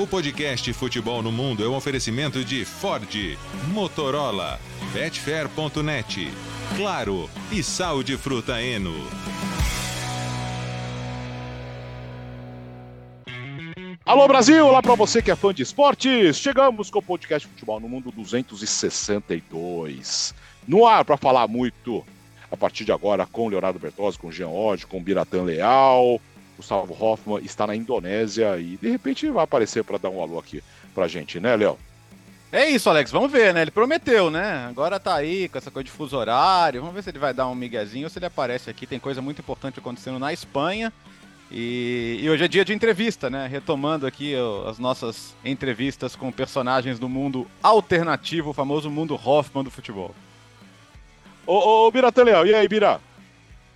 O podcast Futebol no Mundo é um oferecimento de Ford, Motorola, Betfair.net, Claro e Sal de Fruta Eno. Alô Brasil, olá para você que é fã de esportes. Chegamos com o podcast Futebol no Mundo 262. No ar para falar muito a partir de agora com Leonardo Bertozzi, com Jean Oddi, com Biratan Leal. Gustavo Hoffman está na Indonésia e de repente vai aparecer para dar um alô aqui pra gente, né, Léo? É isso, Alex. Vamos ver, né? Ele prometeu, né? Agora tá aí com essa coisa de fuso horário. Vamos ver se ele vai dar um miguezinho ou se ele aparece aqui. Tem coisa muito importante acontecendo na Espanha. E, e, hoje é dia de entrevista, né? Retomando aqui as nossas entrevistas com personagens do mundo alternativo, o famoso mundo Hoffman do futebol. Ô, ô Bira Leal, e aí, Bira?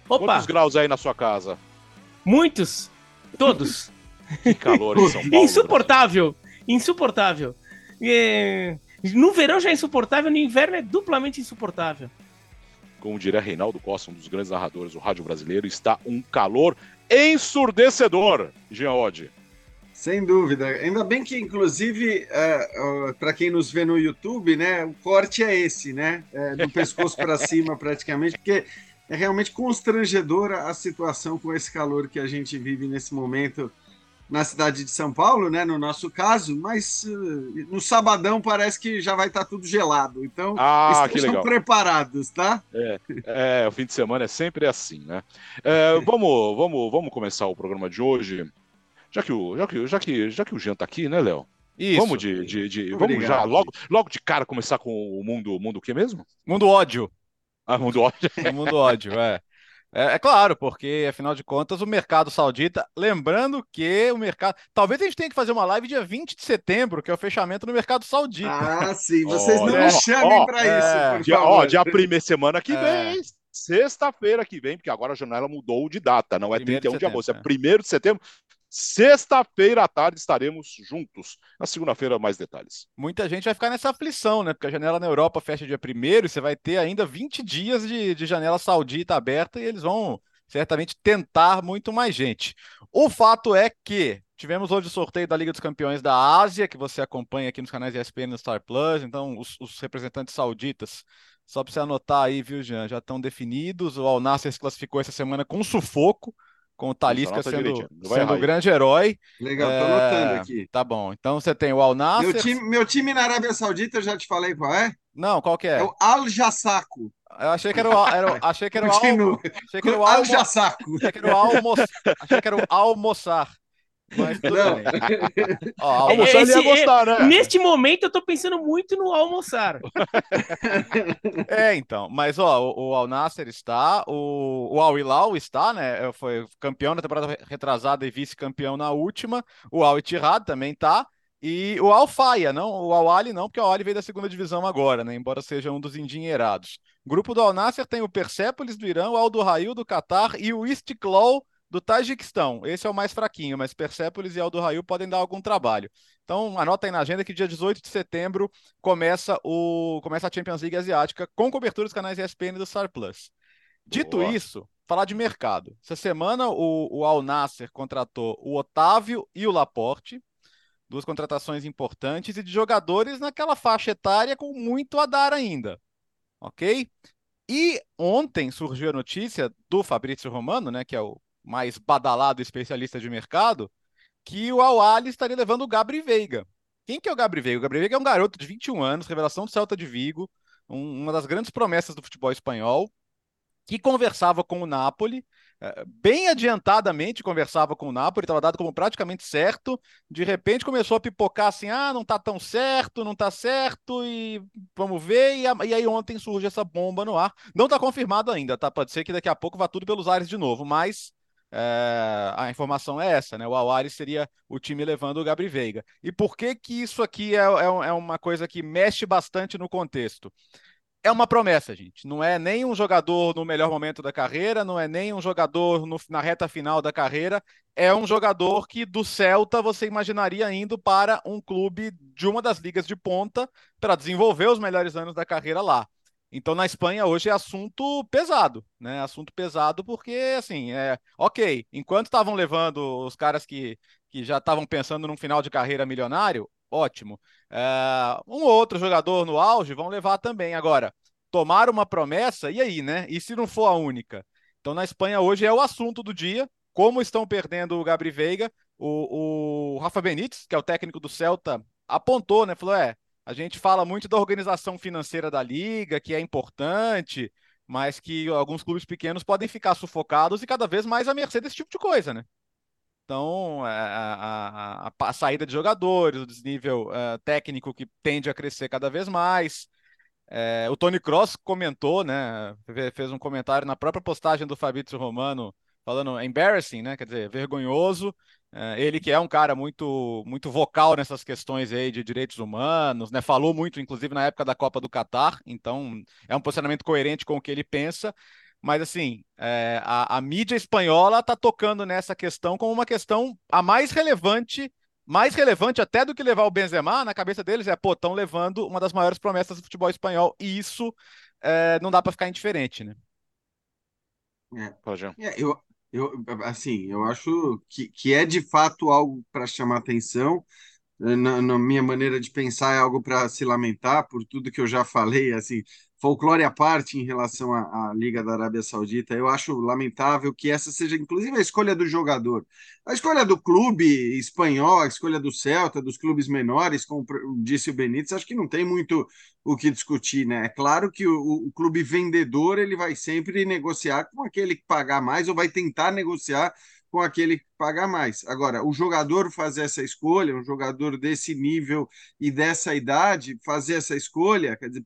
Opa! Quantos graus aí na sua casa? Muitos! Todos! que calor em São Paulo. Insuportável! Insuportável! É... No verão já é insuportável, no inverno é duplamente insuportável. Como diria Reinaldo Costa, um dos grandes narradores do rádio brasileiro, está um calor ensurdecedor, Jean Oddi. Sem dúvida. Ainda bem que, inclusive, uh, uh, para quem nos vê no YouTube, né, o corte é esse, né? É, do pescoço para cima, praticamente, porque é realmente constrangedora a situação com esse calor que a gente vive nesse momento na cidade de São Paulo, né, no nosso caso, mas uh, no sabadão parece que já vai estar tá tudo gelado. Então, ah, estão preparados, tá? É, é, o fim de semana é sempre assim, né? É, vamos, vamos, vamos começar o programa de hoje. Já que o, já que, já que, já que o Jean tá aqui, né, Léo? Isso. Vamos de, de, de vamos já logo, logo de cara começar com o mundo, mundo o que mesmo? Mundo ódio. Ah, mundo ódio. o mundo ódio, é. É, é, claro, porque afinal de contas o mercado saudita, lembrando que o mercado, talvez a gente tenha que fazer uma live dia 20 de setembro, que é o fechamento no mercado saudita. Ah, sim, vocês não me chamem para isso, é, dia, Ó, dia primeira semana que é. vem, sexta-feira que vem, porque agora a janela mudou de data, não é 31 de, de agosto, é 1 de setembro. Sexta-feira à tarde estaremos juntos. Na segunda-feira, mais detalhes. Muita gente vai ficar nessa aflição, né? Porque a janela na Europa fecha dia 1 e você vai ter ainda 20 dias de, de janela saudita aberta e eles vão certamente tentar muito mais gente. O fato é que tivemos hoje o sorteio da Liga dos Campeões da Ásia, que você acompanha aqui nos canais ESPN e no Star Plus. Então, os, os representantes sauditas só para você anotar aí, viu, Jean? Já estão definidos. O Al Nassr se classificou essa semana com sufoco com o Talisca sendo, sendo o grande herói. Legal, tô é... anotando aqui. Tá bom. Então você tem o Al Nassr. Meu time, meu time na Arábia Saudita, eu já te falei qual é? Não, qual que é? É o Al Jassaco. Eu achei que era o, era, achei que era o Al, achei que era o Al, Jassaco. Achei que era o Al, achei que era o almoçar. Mas tudo. Ó, almoçar Esse, ele ia gostar, né? Neste momento eu tô pensando muito no almoçar. é, então. Mas, ó, o, o Al Nasser está, o, o Al Hilal está, né? É, foi campeão na temporada retrasada e vice-campeão na última. O Al Ittihad também tá. E o Al Faia, não, o Al Ali não, porque o Al Ali veio da segunda divisão agora, né? Embora seja um dos endinheirados. Grupo do Al Nasser tem o Persepolis do Irã, o Al do Rail do Catar e o Istiklal do Tajiquistão. Esse é o mais fraquinho, mas Persépolis e Aldo Rail podem dar algum trabalho. Então, anota aí na agenda que dia 18 de setembro começa, o, começa a Champions League Asiática com cobertura dos canais ESPN do Star Plus. Dito Boa. isso, falar de mercado. Essa semana o, o Al Nasser contratou o Otávio e o Laporte, duas contratações importantes e de jogadores naquela faixa etária com muito a dar ainda. Ok? E ontem surgiu a notícia do Fabrício Romano, né, que é o mais badalado especialista de mercado, que o Awali estaria levando o Gabri Veiga. Quem que é o Gabri Veiga? O Gabri Veiga é um garoto de 21 anos, revelação do Celta de Vigo, um, uma das grandes promessas do futebol espanhol, que conversava com o Napoli, é, bem adiantadamente conversava com o Napoli, estava dado como praticamente certo, de repente começou a pipocar assim, ah, não está tão certo, não está certo, e vamos ver, e, e, aí ontem surge essa bomba no ar. Não está confirmado ainda, tá? Pode ser que daqui a pouco vá tudo pelos ares de novo, mas é, a informação é essa, né? O Awari seria o time levando o Gabri Veiga. E por que que isso aqui é, é, é, uma coisa que mexe bastante no contexto? É uma promessa, gente. Não é nem um jogador no melhor momento da carreira, não é nem um jogador no, na reta final da carreira. É um jogador que do Celta você imaginaria indo para um clube de uma das ligas de ponta para desenvolver os melhores anos da carreira lá. Então, na Espanha, hoje é assunto pesado, né? Assunto pesado porque, assim, é ok, enquanto estavam levando os caras que, que já estavam pensando num final de carreira milionário, ótimo. É, um ou outro jogador no auge vão levar também. Agora, tomar uma promessa, e aí, né? E se não for a única? Então, na Espanha, hoje é o assunto do dia. Como estão perdendo o Gabri Veiga, o, o Rafa Benítez, que é o técnico do Celta, apontou, né? Falou: é, a gente fala muito da organização financeira da liga, que é importante, mas que alguns clubes pequenos podem ficar sufocados e cada vez mais à mercê desse tipo de coisa, né? Então, é, a, a, a saída de jogadores, o desnível uh, técnico que tende a crescer cada vez mais. É, o Tony Cross comentou, né? Fez um comentário na própria postagem do Fabrício Romano falando embarrassing, né? Quer dizer, vergonhoso. É, ele que é um cara muito muito vocal nessas questões aí de direitos humanos, né? Falou muito, inclusive, na época da Copa do Catar, então é um posicionamento coerente com o que ele pensa. Mas assim, é, a, a, mídia espanhola está tocando nessa questão como uma questão a mais relevante, mais relevante até do que levar o Benzema, na cabeça deles é, pô, estão levando uma das maiores promessas do futebol espanhol, e isso é, não dá para ficar indiferente, né? É, é, eu, eu, assim, eu acho que, que é de fato algo para chamar atenção. Na, na, minha maneira de pensar, é algo para se lamentar por tudo que eu já falei. Assim, folclore à parte em relação à, à, Liga da Arábia Saudita, eu acho lamentável que essa seja, inclusive, a escolha do jogador. A escolha do clube espanhol, a escolha do Celta, dos clubes menores, como disse o Benítez, acho que não tem muito o que discutir, né? É claro que o, o clube vendedor ele vai sempre negociar com aquele que pagar mais ou vai tentar negociar com aquele que paga mais. Agora, o jogador fazer essa escolha, um jogador desse nível e dessa idade fazer essa escolha, quer dizer,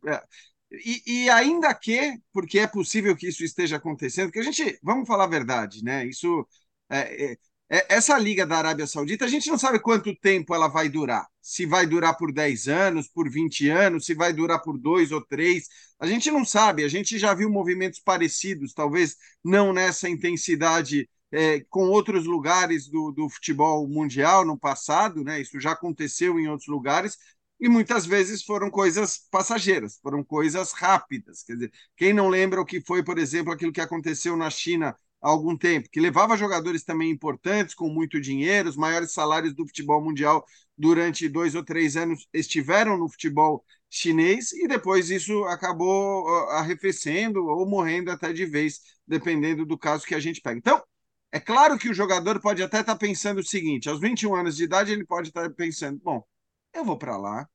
e, e, ainda que, porque é possível que isso esteja acontecendo, que a gente, vamos falar a verdade, né? Isso, é, é, é, essa liga da Arábia Saudita, a gente não sabe quanto tempo ela vai durar. Se vai durar por 10 anos, por 20 anos, se vai durar por dois ou três. A gente não sabe. A gente já viu movimentos parecidos, talvez não nessa intensidade é, com outros lugares do, do futebol mundial no passado, né? Isso já aconteceu em outros lugares, e muitas vezes foram coisas passageiras, foram coisas rápidas. Quer dizer, quem não lembra o que foi, por exemplo, aquilo que aconteceu na China há algum tempo, que levava jogadores também importantes, com muito dinheiro, os maiores salários do futebol mundial durante dois ou três anos estiveram no futebol chinês, e depois isso acabou arrefecendo ou morrendo até de vez, dependendo do caso que a gente pega. Então, é claro que o jogador pode até estar pensando o seguinte: aos 21 anos de idade, ele pode estar pensando, bom eu vou para lá,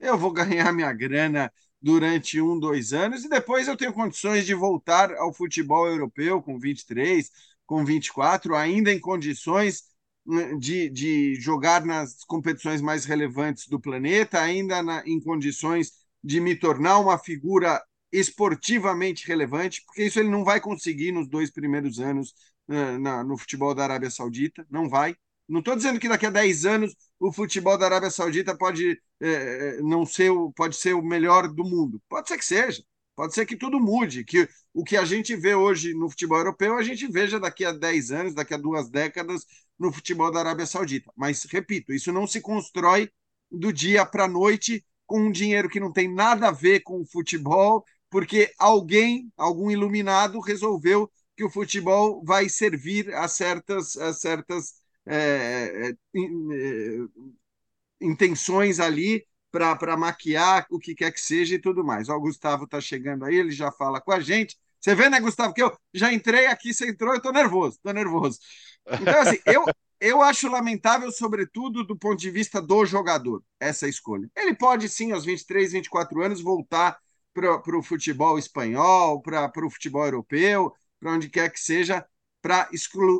eu vou ganhar minha grana durante um, dois anos e depois eu tenho condições de voltar ao futebol europeu com 23, com 24, ainda em condições hum, de, de jogar nas competições mais relevantes do planeta, ainda na, em condições de me tornar uma figura esportivamente relevante, porque isso ele não vai conseguir nos dois primeiros anos na, no futebol da Arábia Saudita, não vai. Não estou dizendo que daqui a 10 anos o futebol da Arábia Saudita pode é, é, não ser o, pode ser o melhor do mundo. Pode ser que seja. Pode ser que tudo mude, que o que a gente vê hoje no futebol europeu, a gente veja daqui a 10 anos, daqui a duas décadas no futebol da Arábia Saudita. Mas, repito, isso não se constrói do dia para a noite com um dinheiro que não tem nada a ver com o futebol, porque alguém, algum iluminado, resolveu que o futebol vai servir a certas, a certas é, é, é, intenções ali para maquiar o que quer que seja e tudo mais. o Gustavo está chegando aí, ele já fala com a gente. Você vê, né, Gustavo, que eu já entrei aqui, você entrou, eu estou nervoso, estou nervoso. Então, assim, eu, eu acho lamentável, sobretudo do ponto de vista do jogador, essa escolha. Ele pode, sim, aos 23, 24 anos, voltar para o futebol espanhol, para o futebol europeu, para onde quer que seja, para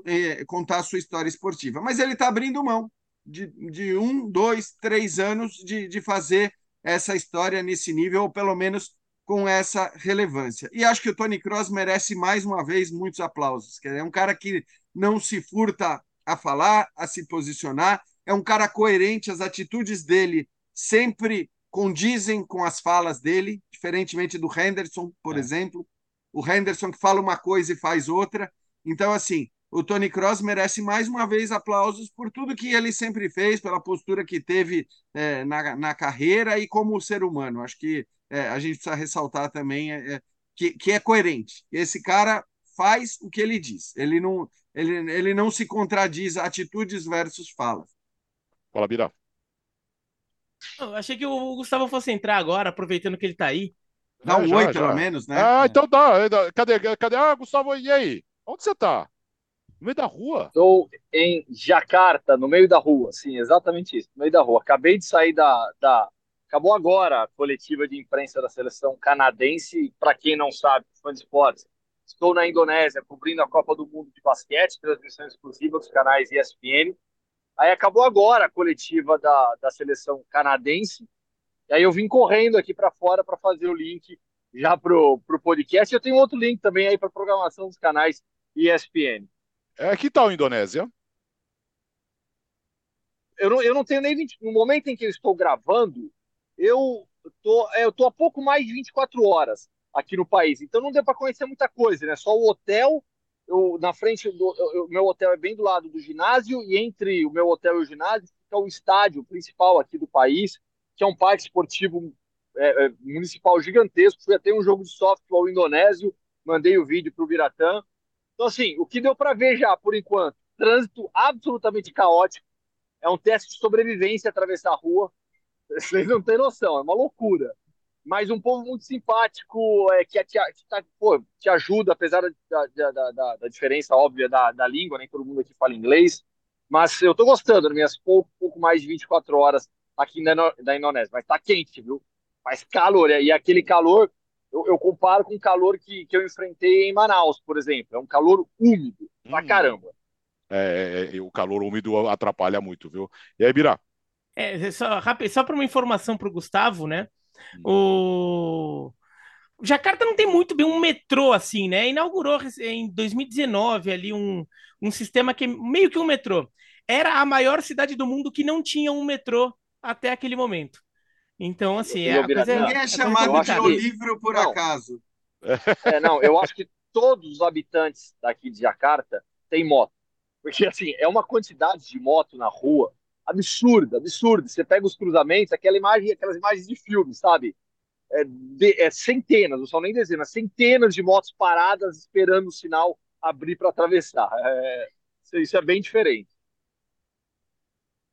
eh, contar a sua história esportiva. Mas ele está abrindo mão de, de, um, dois, três anos de, de fazer essa história nesse nível, ou pelo menos com essa relevância. E acho que o Tony Cross merece mais uma vez muitos aplausos. É um cara que não se furta a falar, a se posicionar, é um cara coerente, as atitudes dele sempre condizem com as falas dele, diferentemente do Henderson, por é. exemplo. O Henderson que fala uma coisa e faz outra. Então, assim, o Tony Cross merece mais uma vez aplausos por tudo que ele sempre fez, pela postura que teve é, na, na carreira e como ser humano. Acho que é, a gente precisa ressaltar também é, é, que, que é coerente. Esse cara faz o que ele diz. Ele não, ele, ele não se contradiz atitudes versus falas. Fala, Bira. Eu achei que o Gustavo fosse entrar agora, aproveitando que ele está aí. Dá um oi, pelo menos, né? Ah, então dá. Cadê? Cadê? Ah, Gustavo, e aí? Onde você está? No meio da rua? Estou em Jacarta, no meio da rua. Sim, exatamente isso, no meio da rua. Acabei de sair da. da... Acabou agora a coletiva de imprensa da seleção canadense. Para quem não sabe, fã de esportes, estou na Indonésia cobrindo a Copa do Mundo de Basquete, transmissão exclusiva dos canais ESPN. Aí acabou agora a coletiva da, da seleção canadense. E aí eu vim correndo aqui para fora para fazer o link já pro, pro podcast. Eu tenho outro link também aí para programação dos canais ESPN. É, que tal a Indonésia? Eu não, eu não tenho nem 20. No momento em que eu estou gravando, eu tô, é, eu tô há pouco mais de 24 horas aqui no país. Então não deu para conhecer muita coisa, né? Só o hotel. Eu, na frente do o meu hotel é bem do lado do ginásio e entre o meu hotel e o ginásio fica o estádio principal aqui do país, que é um parque esportivo é, é, municipal gigantesco. Fui até um jogo de softball indonésio, mandei o vídeo para o Biratã. Então, assim, o que deu para ver já, por enquanto, trânsito absolutamente caótico. É um teste de sobrevivência atravessar a rua. Vocês não têm noção, é uma loucura. Mas um povo muito simpático, é, que, te, tá, pô, te ajuda, apesar da, da, da, da diferença óbvia da, língua, nem todo mundo aqui fala inglês. Mas eu tô gostando, das minhas pouco, pouco mais de 24 horas aqui na, na Indonésia. Mas tá quente, viu? Faz calor. E aquele calor eu, eu, comparo com o calor que, que eu enfrentei em Manaus, por exemplo. É um calor úmido, hum. pra caramba. É, é, é, o calor úmido atrapalha muito, viu? E aí, Birá? É, só, só para uma informação para o Gustavo, né? Hum. O Jacarta não tem muito bem um metrô assim, né? Inaugurou em 2019 ali um, um sistema que é meio que um metrô. Era a maior cidade do mundo que não tinha um metrô até aquele momento. Então, assim, é, coisa, ninguém é chamado de livro por não. acaso. É, não, eu acho que todos os habitantes daqui de Jacarta têm moto. Porque, assim, é uma quantidade de moto na rua absurda, absurda. Você pega os cruzamentos, aquela imagem, aquelas imagens de filme, sabe? É, de, é centenas, não são nem dezenas, centenas de motos paradas esperando o sinal abrir para atravessar. É, isso é bem diferente.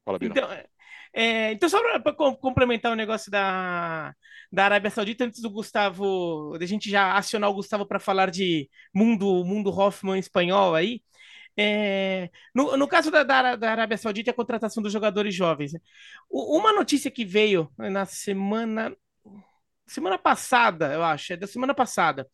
Fala, então, é, é, então, só para complementar o negócio da, da Arábia Saudita, antes do Gustavo, da gente já acionar o Gustavo para falar de mundo, mundo Hoffman espanhol aí. É, no, no caso da, da, da, Arábia Saudita, a contratação dos jogadores jovens. O, uma notícia que veio na semana semana passada, eu acho, é da semana passada,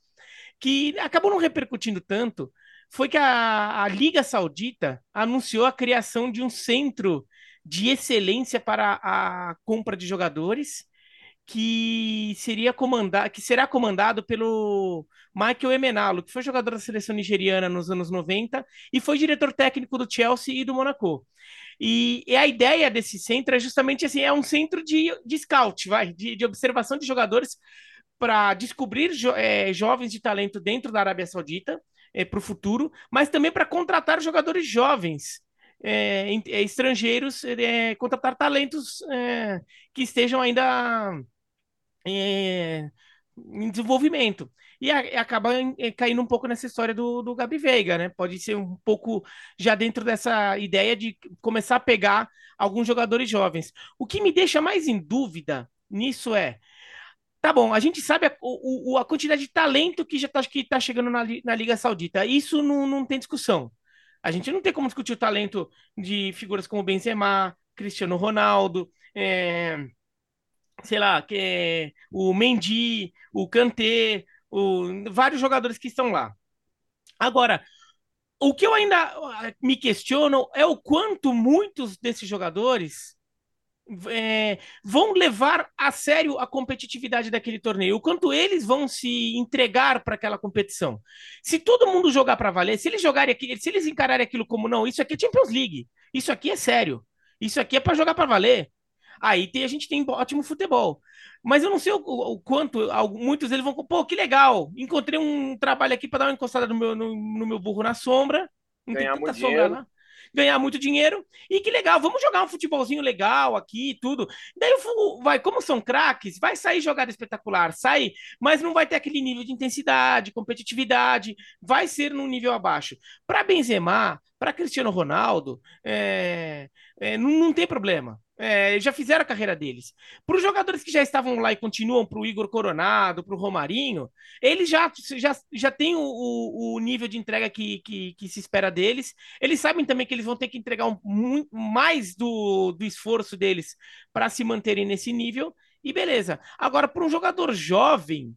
que acabou não repercutindo tanto, foi que a, a Liga Saudita anunciou a criação de um centro de excelência para a compra de jogadores que seria comandado, que será comandado pelo Michael Emenalo, que foi jogador da seleção nigeriana nos anos 90 e foi diretor técnico do Chelsea e do Monaco. E, e a ideia desse centro é justamente assim, é um centro de, de scout, vai, de, de observação de jogadores para descobrir jo, é, jovens de talento dentro da Arábia Saudita é, para o futuro, mas também para contratar jogadores jovens é, é, estrangeiros, é, contratar talentos é, que estejam ainda é, em desenvolvimento. E a, acaba é, caindo um pouco nessa história do, do Gabi Veiga, né? Pode ser um pouco já dentro dessa ideia de começar a pegar alguns jogadores jovens. O que me deixa mais em dúvida nisso é. Tá bom, a gente sabe a, o, a quantidade de talento que já está que tá chegando na, na Liga Saudita. Isso não, não tem discussão. A gente não tem como discutir o talento de figuras como Benzema, Cristiano Ronaldo, é, sei lá, que é, o Mendy, o Kanté, o, vários jogadores que estão lá. Agora, o que eu ainda me questiono é o quanto muitos desses jogadores é, vão levar a sério a competitividade daquele torneio, o quanto eles vão se entregar para aquela competição. Se todo mundo jogar para valer, se eles jogarem aqui, se eles encararem aquilo como não, isso aqui é Champions League, isso aqui é sério, isso aqui é para jogar para valer. Aí tem, a gente tem ótimo futebol. Mas eu não sei o, o quanto, muitos deles vão, pô, que legal, encontrei um trabalho aqui para dar uma encostada no meu, no, no meu burro na sombra, não Ganhar tem tanta sombra lá ganhar muito dinheiro. E que legal, vamos jogar um futebolzinho legal aqui e tudo. Daí vai, como são craques, vai sair jogada espetacular, sai, mas não vai ter aquele nível de intensidade, competitividade, vai ser num nível abaixo. Para Benzema, para Cristiano Ronaldo, é, é, não, não tem problema. É, já fizeram a carreira deles. Para os jogadores que já estavam lá e continuam, para o Igor Coronado, para o Romarinho, eles já, já, já têm o, o, nível de entrega que, que, que, se espera deles. Eles sabem também que eles vão ter que entregar um, muito mais do, do esforço deles para se manterem nesse nível. E beleza. Agora, para um jogador jovem,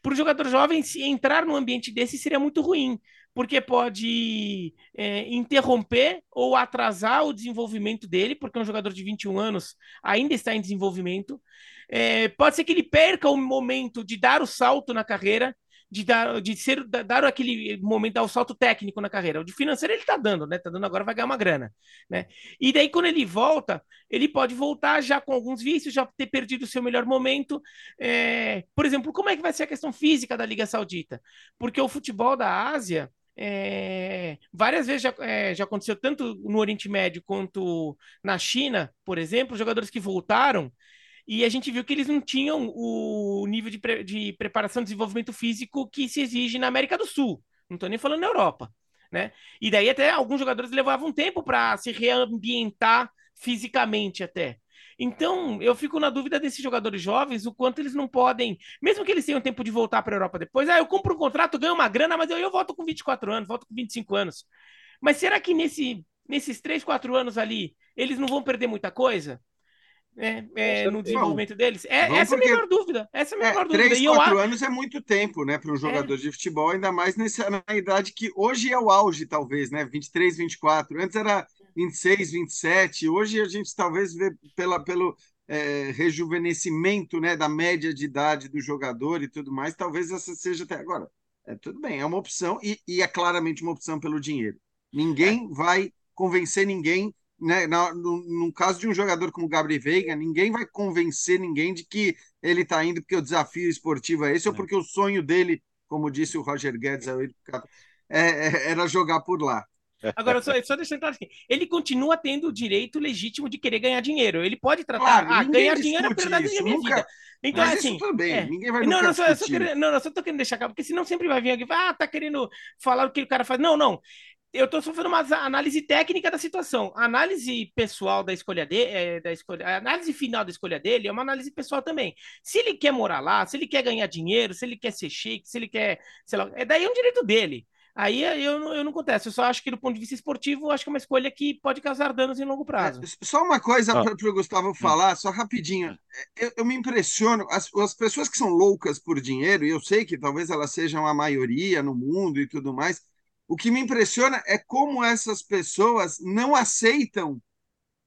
para o jogador jovem, se entrar num ambiente desse seria muito ruim, porque pode é, interromper ou atrasar o desenvolvimento dele, porque um jogador de 21 anos ainda está em desenvolvimento. É, pode ser que ele perca o momento de dar o salto na carreira de dar, de ser, dar aquele momento, dar o salto técnico na carreira. O de financeiro ele tá dando, né? Tá dando agora, vai ganhar uma grana, né? E daí, quando ele volta, ele pode voltar já com alguns vícios, já ter perdido o seu melhor momento. É... Por exemplo, como é que vai ser a questão física da Liga Saudita? Porque o futebol da Ásia. É, várias vezes já, é, já aconteceu tanto no Oriente Médio quanto na China, por exemplo, jogadores que voltaram e a gente viu que eles não tinham o nível de, pre de preparação desenvolvimento físico que se exige na América do Sul. Não estou nem falando na Europa. Né? E daí até alguns jogadores levavam tempo para se reambientar fisicamente até. Então, eu fico na dúvida desses jogadores jovens, o quanto eles não podem, mesmo que eles tenham tempo de voltar para a Europa depois, ah, eu compro um contrato, ganho uma grana, mas eu, eu volto com 24 anos, volto com 25 anos. Mas será que nesse, nesses 3, 4 anos ali, eles não vão perder muita coisa? é, é, no desenvolvimento deles? É, essa é a melhor dúvida. Essa é a melhor é, dúvida. Três, quatro anos é muito tempo, né, para um é. jogador de futebol, ainda mais nessa, na idade que hoje é o auge, talvez, né? 23, 24. Antes era 26, 27. Hoje a gente talvez vê pela, pelo é, rejuvenescimento né, da média de idade do jogador e tudo mais, talvez essa seja até agora. É, tudo bem, é uma opção e, e é claramente uma opção pelo dinheiro. Ninguém vai convencer ninguém né, no, no, caso de um jogador como o Gabriel Veiga, ninguém vai convencer ninguém de que ele está indo porque o desafio esportivo é esse, ou porque o sonho dele, como disse o Roger Guedes, é, é, era jogar por lá. Agora, só, só deixando claro assim, ele continua tendo o direito legítimo de querer ganhar dinheiro. Ele pode tratar, claro, ah, ganhar dinheiro é prioridade da minha nunca... vida. Então, Mas assim, isso também, é. ninguém vai não, não, só, só querendo, não, não, só tô querendo deixar claro, porque senão sempre vai vir alguém e ah, tá querendo falar o que o cara faz. Não, não eu estou sofrendo uma análise técnica da situação. A análise pessoal da escolha dele, é, da escolha, a análise final da escolha dele é uma análise pessoal também. Se ele quer morar lá, se ele quer ganhar dinheiro, se ele quer ser chique, se ele quer, sei lá, é daí é um direito dele. Aí eu, eu não contesto, eu só acho que do ponto de vista esportivo, acho que é uma escolha que pode causar danos em longo prazo. É, só uma coisa ah. para o Gustavo falar, só rapidinho. Eu, eu me impressiono, as, as pessoas que são loucas por dinheiro, e eu sei que talvez elas sejam a maioria no mundo e tudo mais, o que me impressiona é como essas pessoas não aceitam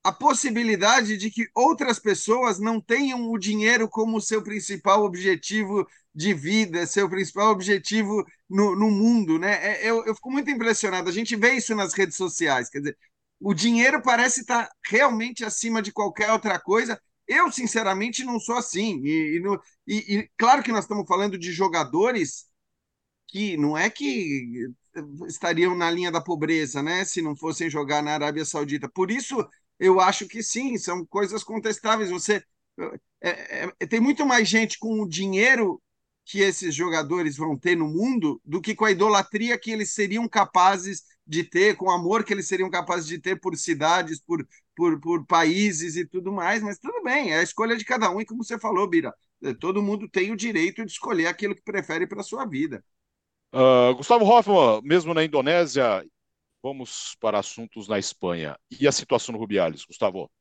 a possibilidade de que outras pessoas não tenham o dinheiro como seu principal objetivo de vida, seu principal objetivo no, no mundo, né? É, eu, eu fico muito impressionado. A gente vê isso nas redes sociais. Quer dizer, o dinheiro parece estar realmente acima de qualquer outra coisa. Eu, sinceramente, não sou assim. E, e, no, e, e claro que nós estamos falando de jogadores que não é que estariam na linha da pobreza, né? Se não fossem jogar na Arábia Saudita. Por isso, eu acho que sim, são coisas contestáveis. Você é, é, tem muito mais gente com o dinheiro que esses jogadores vão ter no mundo do que com a idolatria que eles seriam capazes de ter, com o amor que eles seriam capazes de ter por cidades, por, por, por países e tudo mais. Mas tudo bem, é a escolha de cada um. E como você falou, Bira, todo mundo tem o direito de escolher aquilo que prefere para a sua vida. Uh, Gustavo Hoffman, mesmo na Indonésia, vamos para assuntos na Espanha. E a situação no Rubiales, Gustavo?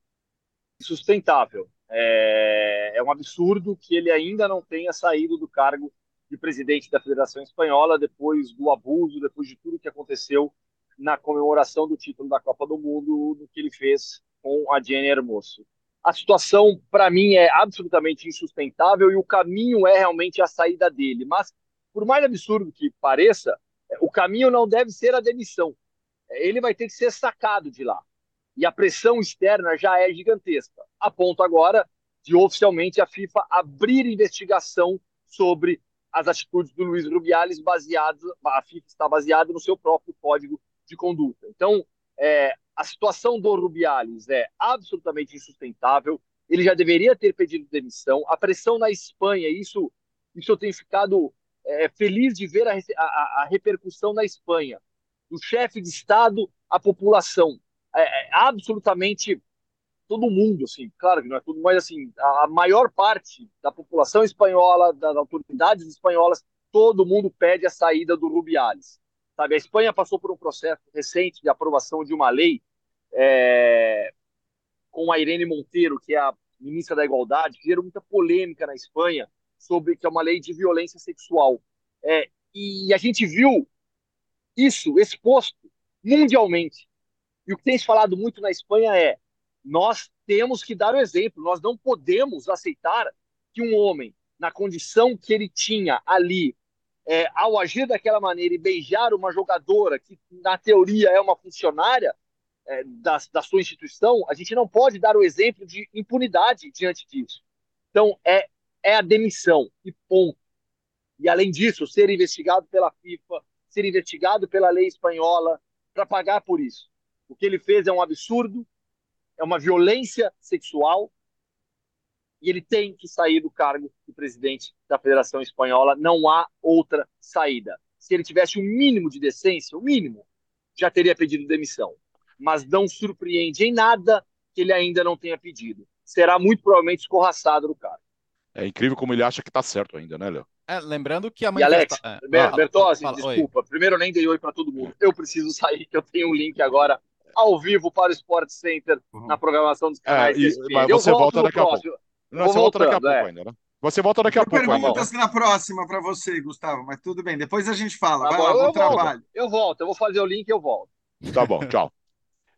Sustentável. É, é um absurdo que ele ainda não tenha saído do cargo de presidente da Federação Espanhola depois do abuso, depois de tudo que aconteceu na comemoração do título da Copa do Mundo, no que ele fez com a Jenny Hermoso. A situação, para mim, é absolutamente insustentável e o caminho é realmente a saída dele. Mas por mais absurdo que pareça, é, o caminho não deve ser a demissão. É, ele vai ter que ser sacado de lá. E a pressão externa já é gigantesca, a ponto agora de oficialmente a FIFA abrir investigação sobre as atitudes do Luiz Rubiales, baseado, a FIFA está baseada no seu próprio código de conduta. Então, é, a situação do Rubiales é absolutamente insustentável. Ele já deveria ter pedido demissão. A pressão na Espanha, isso, isso eu tenho ficado é, feliz de ver a, a, a, repercussão na Espanha. Do chefe de Estado à população. É, é, absolutamente todo mundo, assim, claro que não é tudo, mas assim, a maior parte da população espanhola, das autoridades espanholas, todo mundo pede a saída do Rubiales. Sabe, a Espanha passou por um processo recente de aprovação de uma lei é, com a Irene Monteiro, que é a ministra da Igualdade, que gerou muita polêmica na Espanha sobre que é uma lei de violência sexual. É, e a gente viu isso exposto mundialmente. E o que tem se falado muito na Espanha é nós temos que dar o exemplo, nós não podemos aceitar que um homem, na condição que ele tinha ali, é, ao agir daquela maneira e beijar uma jogadora que, na teoria, é uma funcionária é, da, da sua instituição, a gente não pode dar o exemplo de impunidade diante disso. Então, é, é a demissão, e ponto. E, além disso, ser investigado pela FIFA, ser investigado pela lei espanhola, para pagar por isso. O que ele fez é um absurdo, é uma violência sexual e ele tem que sair do cargo de presidente da Federação Espanhola. Não há outra saída. Se ele tivesse o um mínimo de decência, o mínimo, já teria pedido demissão. Mas não surpreende em nada que ele ainda não tenha pedido. Será muito provavelmente escorraçado do cargo. É incrível como ele acha que está certo ainda, né, Léo? É, lembrando que a manifesta... E Alex, é, Bertossi, desculpa. Oi. Primeiro, eu nem dei oi para todo mundo. Eu preciso sair, que eu tenho um link agora ao vivo para o Sport Center uhum. na programação dos canais. É, e, mas você volta daqui a pouco. Não, você volta daqui a pouco é. ainda, né? Você volta daqui a pouco. perguntas ainda. na próxima para você, Gustavo, mas tudo bem. Depois a gente fala. Tá Vai bom, lá, bom eu trabalho. Volto. Eu volto, eu vou fazer o link e eu volto. Tá bom, tchau.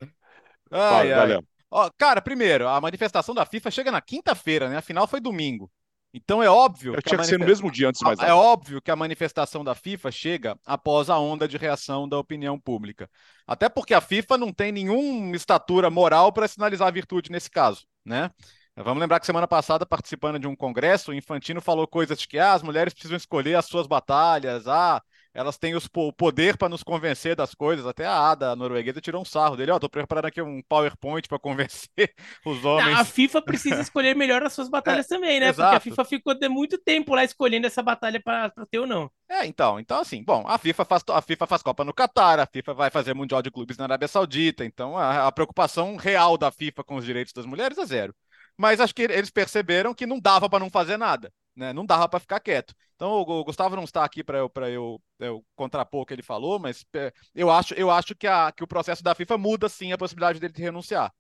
ai, ai. Ó, cara, primeiro, a manifestação da FIFA chega na quinta-feira, né? A final foi domingo. Então é óbvio. que tinha que ser no mesmo dia, antes mais É óbvio que a manifestação da FIFA chega após a onda de reação da opinião pública. Até porque a FIFA não tem nenhuma estatura moral para sinalizar a virtude nesse caso, né? Vamos lembrar que semana passada, participando de um congresso, o Infantino falou coisas de que ah, as mulheres precisam escolher as suas batalhas, ah, elas têm os, o poder para nos convencer das coisas. Até a Ada norueguesa tirou um sarro dele. Ó, oh, tô preparando aqui um PowerPoint para convencer os homens. A FIFA precisa escolher melhor as suas batalhas é, também, né? Exato. Porque a FIFA ficou de muito tempo lá escolhendo essa batalha para ter ou não. É, então, então assim, bom, a FIFA faz a FIFA faz Copa no Catar, a FIFA vai fazer Mundial de Clubes na Arábia Saudita, então a, a preocupação real da FIFA com os direitos das mulheres é zero. Mas acho que eles perceberam que não dava para não fazer nada né? Não dava para ficar quieto. Então o Gustavo não está aqui para eu, eu, eu contrapor o que ele falou, mas é, eu acho, eu acho que, a, que o processo da FIFA muda sim a possibilidade dele de renunciar.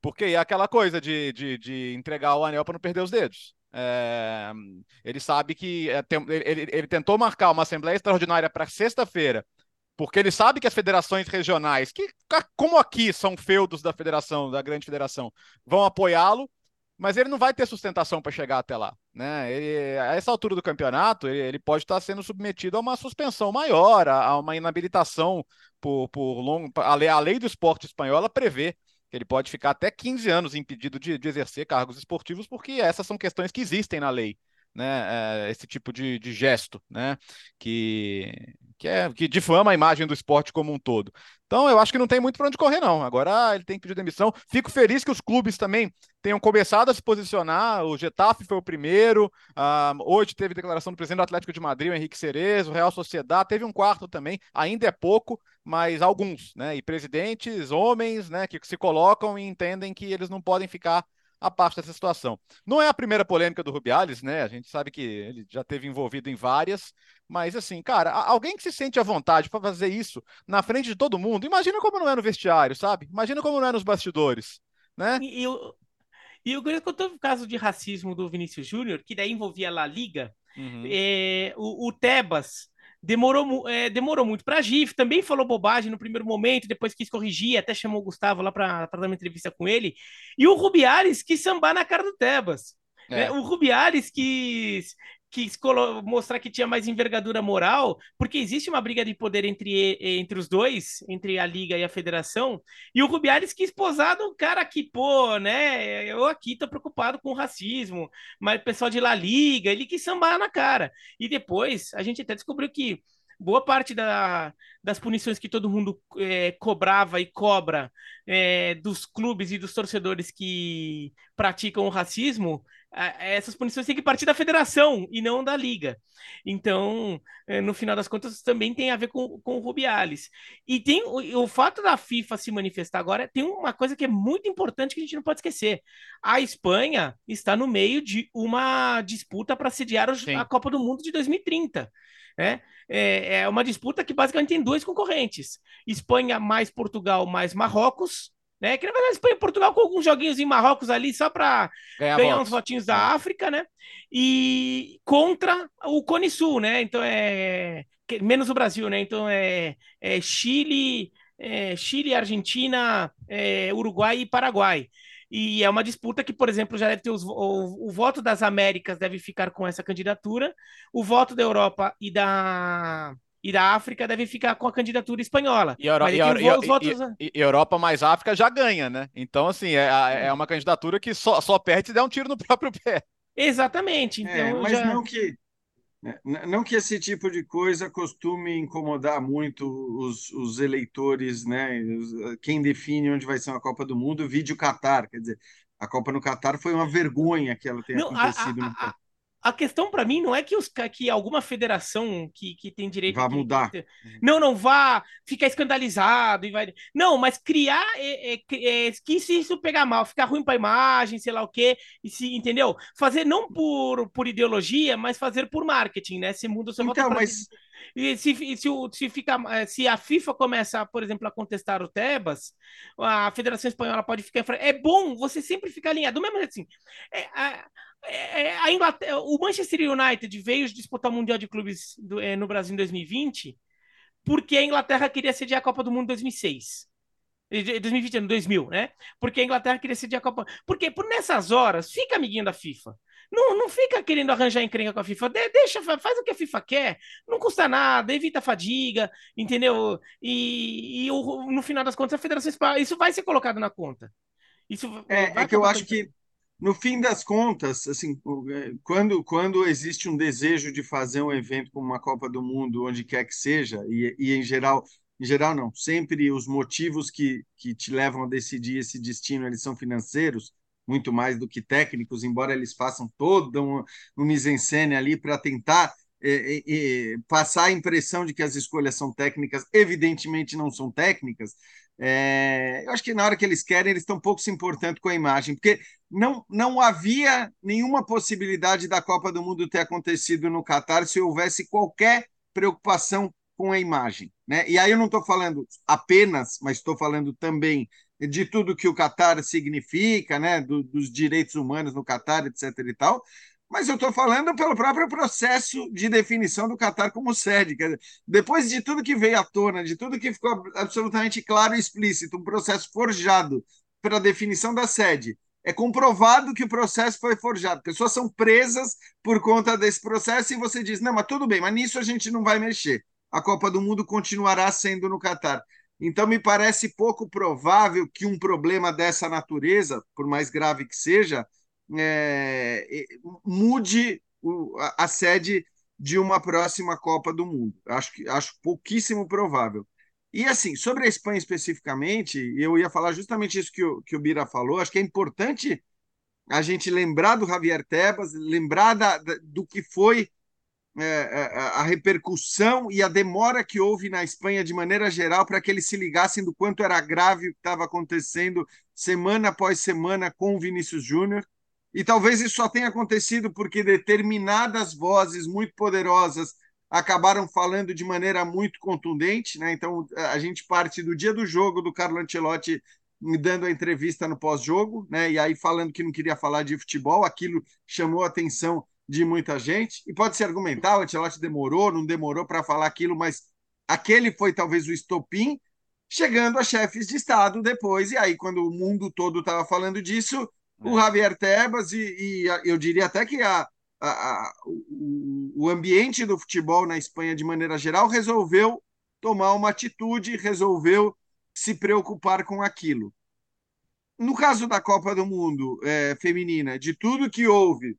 Porque é aquela coisa de, de, de entregar o anel para não perder os dedos. É, ele sabe que é, ele, ele tentou marcar uma Assembleia Extraordinária para sexta-feira, porque ele sabe que as federações regionais, que como aqui são feudos da federação, da grande federação, vão apoiá-lo, mas ele não vai ter sustentação para chegar até lá. Né? Ele, a essa altura do campeonato, ele, ele, pode estar sendo submetido a uma suspensão maior, a, a uma inabilitação por, por longo. A lei, a lei do esporte espanhola prevê que ele pode ficar até 15 anos impedido de, de exercer cargos esportivos, porque essas são questões que existem na lei. Né, é, esse tipo de, de gesto, né, que, que, é, que difama a imagem do esporte como um todo. Então, eu acho que não tem muito para onde correr, não. Agora ah, ele tem que pedir demissão. Fico feliz que os clubes também tenham começado a se posicionar. O Getafe foi o primeiro. Uh, hoje teve declaração do presidente do Atlético de Madrid, o Henrique Cerezo, Real Sociedade. Teve um quarto também. Ainda é pouco, mas alguns, né? E presidentes, homens, né? Que se colocam e entendem que eles não podem ficar a parte dessa situação. Não é a primeira polêmica do Rubiales, né? A gente sabe que ele já teve envolvido em várias, mas assim, cara, alguém que se sente à vontade para fazer isso na frente de todo mundo, imagina como não é no vestiário, sabe? Imagina como não é nos bastidores, né? E, e, o, e o o caso de racismo do Vinícius Júnior, que daí envolvia a La Liga, uhum. é, o, o Tebas demorou, é, demorou muito para agir, também falou bobagem no primeiro momento, depois quis corrigir, até chamou o Gustavo lá para dar uma entrevista com ele, e o Rubiales quis sambar na cara do Tebas. É. É, o Rubiales quis, quis mostrar que tinha mais envergadura moral, porque existe uma briga de poder entre, entre os dois, entre a Liga e a Federação, e o Rubiales quis posar um cara que, pô, né, eu aqui tô preocupado com o racismo, mas o pessoal de La Liga, ele quis sambar na cara. E depois a gente até descobriu que boa parte da, das punições que todo mundo é, cobrava e cobra é, dos clubes e dos torcedores que praticam o racismo, essas punições têm que partir da federação e não da liga. Então, é, no final das contas, também tem a ver com, com o Rubiales. E tem o, o fato da FIFA se manifestar agora, tem uma coisa que é muito importante que a gente não pode esquecer. A Espanha está no meio de uma disputa para sediar a Copa do Mundo de 2030. Né? É, é uma disputa que basicamente tem dois concorrentes: Espanha mais Portugal mais Marrocos. Né? Que na verdade Espanha e Portugal com alguns joguinhos em Marrocos ali só para ganhar, ganhar uns votinhos da. África, né? E contra o Cone Sul, né? Então é menos o Brasil, né? Então é, é Chile, é, Chile, Argentina, é, Uruguai e Paraguai. E é uma disputa que, por exemplo, já deve ter os, o, o, voto das Américas deve ficar com essa candidatura, o voto da Europa e da e da África deve ficar com a candidatura espanhola. E, Euro, e, e, votos... e, Europa mais África já ganha, né? Então, assim, é, é uma candidatura que só, só perde se der um tiro no próprio pé. Exatamente. É, então, é, mas já... não que não que esse tipo de coisa costume incomodar muito os, os eleitores, né? Quem define onde vai ser uma Copa do Mundo, vídeo Qatar. Quer dizer, a Copa no Qatar foi uma vergonha que ela tenha não, acontecido. A, a, no... a, questão para mim não é que, os, que alguma federação que, que tem direito. Vai mudar. De, não, não vá ficar escandalizado e vai. Não, mas criar é, é, é, que se isso pegar mal, ficar ruim para a imagem, sei lá o quê, e se, entendeu? Fazer não por, por ideologia, mas fazer por marketing, né? Se muda o seu então, mas... E se, se, se, fica, eh, se a FIFA começa, por exemplo, a contestar o Tebas, a Federação Espanhola pode ficar. É bom você sempre ficar alinhado. Do mesmo jeito assim. É, a, é, a Inglaterra, o Manchester United veio disputar o Mundial de Clubes do, é, no Brasil em 2020 porque a Inglaterra queria sediar a Copa do Mundo em 2006. 2020, 2000, né? Porque a Inglaterra queria sediar a Copa. Porque por nessas horas, fica amiguinho da FIFA. Não, não fica querendo arranjar encrenca com a FIFA. De, deixa, faz o que a FIFA quer. Não custa nada, evita a fadiga, entendeu? E, e no final das contas, a Federação Espanhola, isso vai ser colocado na conta. Isso é, é que eu acho que, no fim das contas, assim, é, quando, quando existe um desejo de fazer um evento como uma Copa do Mundo, onde quer que seja, e, e em geral em geral não, sempre os motivos que, que te levam a decidir esse destino eles são financeiros, muito mais do que técnicos, embora eles façam toda uma, uma mise-en-scène ali para tentar é, é, passar a impressão de que as escolhas são técnicas, evidentemente não são técnicas. É, eu acho que na hora que eles querem, eles estão pouco se importando com a imagem, porque não, não havia nenhuma possibilidade da Copa do Mundo ter acontecido no Catar se houvesse qualquer preocupação com a imagem. Né? E aí eu não estou falando apenas, mas estou falando também de tudo que o Catar significa, né, do, dos direitos humanos no Catar, etc. e tal, mas eu estou falando pelo próprio processo de definição do Catar como sede. Dizer, depois de tudo que veio à tona, de tudo que ficou absolutamente claro e explícito, um processo forjado para a definição da sede, é comprovado que o processo foi forjado. Pessoas são presas por conta desse processo e você diz: não, mas tudo bem, mas nisso a gente não vai mexer. A Copa do Mundo continuará sendo no Catar. Então, me parece pouco provável que um problema dessa natureza, por mais grave que seja, é, mude o, a, a, sede de uma próxima Copa do Mundo. Acho, que, acho pouquíssimo provável. E assim, sobre a Espanha especificamente, eu ia falar justamente isso que o, que o Bira falou, acho que é importante a gente lembrar do Javier Tebas, lembrar da, da, do que foi é, é, a repercussão e a demora que houve na Espanha de maneira geral para que eles se ligassem do quanto era grave o que estava acontecendo semana após semana com o Vinícius Júnior. E talvez isso só tenha acontecido porque determinadas vozes muito poderosas acabaram falando de maneira muito contundente. Né? Então, a gente parte do dia do jogo do Carlo Ancelotti dando a entrevista no pós-jogo, né? e aí falando que não queria falar de futebol, aquilo chamou a atenção de muita gente, e pode se argumentar, o Ancelotti demorou, não demorou para falar aquilo, mas aquele foi talvez o estopim, chegando a chefes de Estado depois, e aí quando o mundo todo estava falando disso. O Javier Tebas, e, e, eu diria até que a, a, a, o, o ambiente do futebol na Espanha, de maneira geral, resolveu tomar uma atitude, resolveu se preocupar com aquilo. No caso da Copa do Mundo é, feminina, de tudo que houve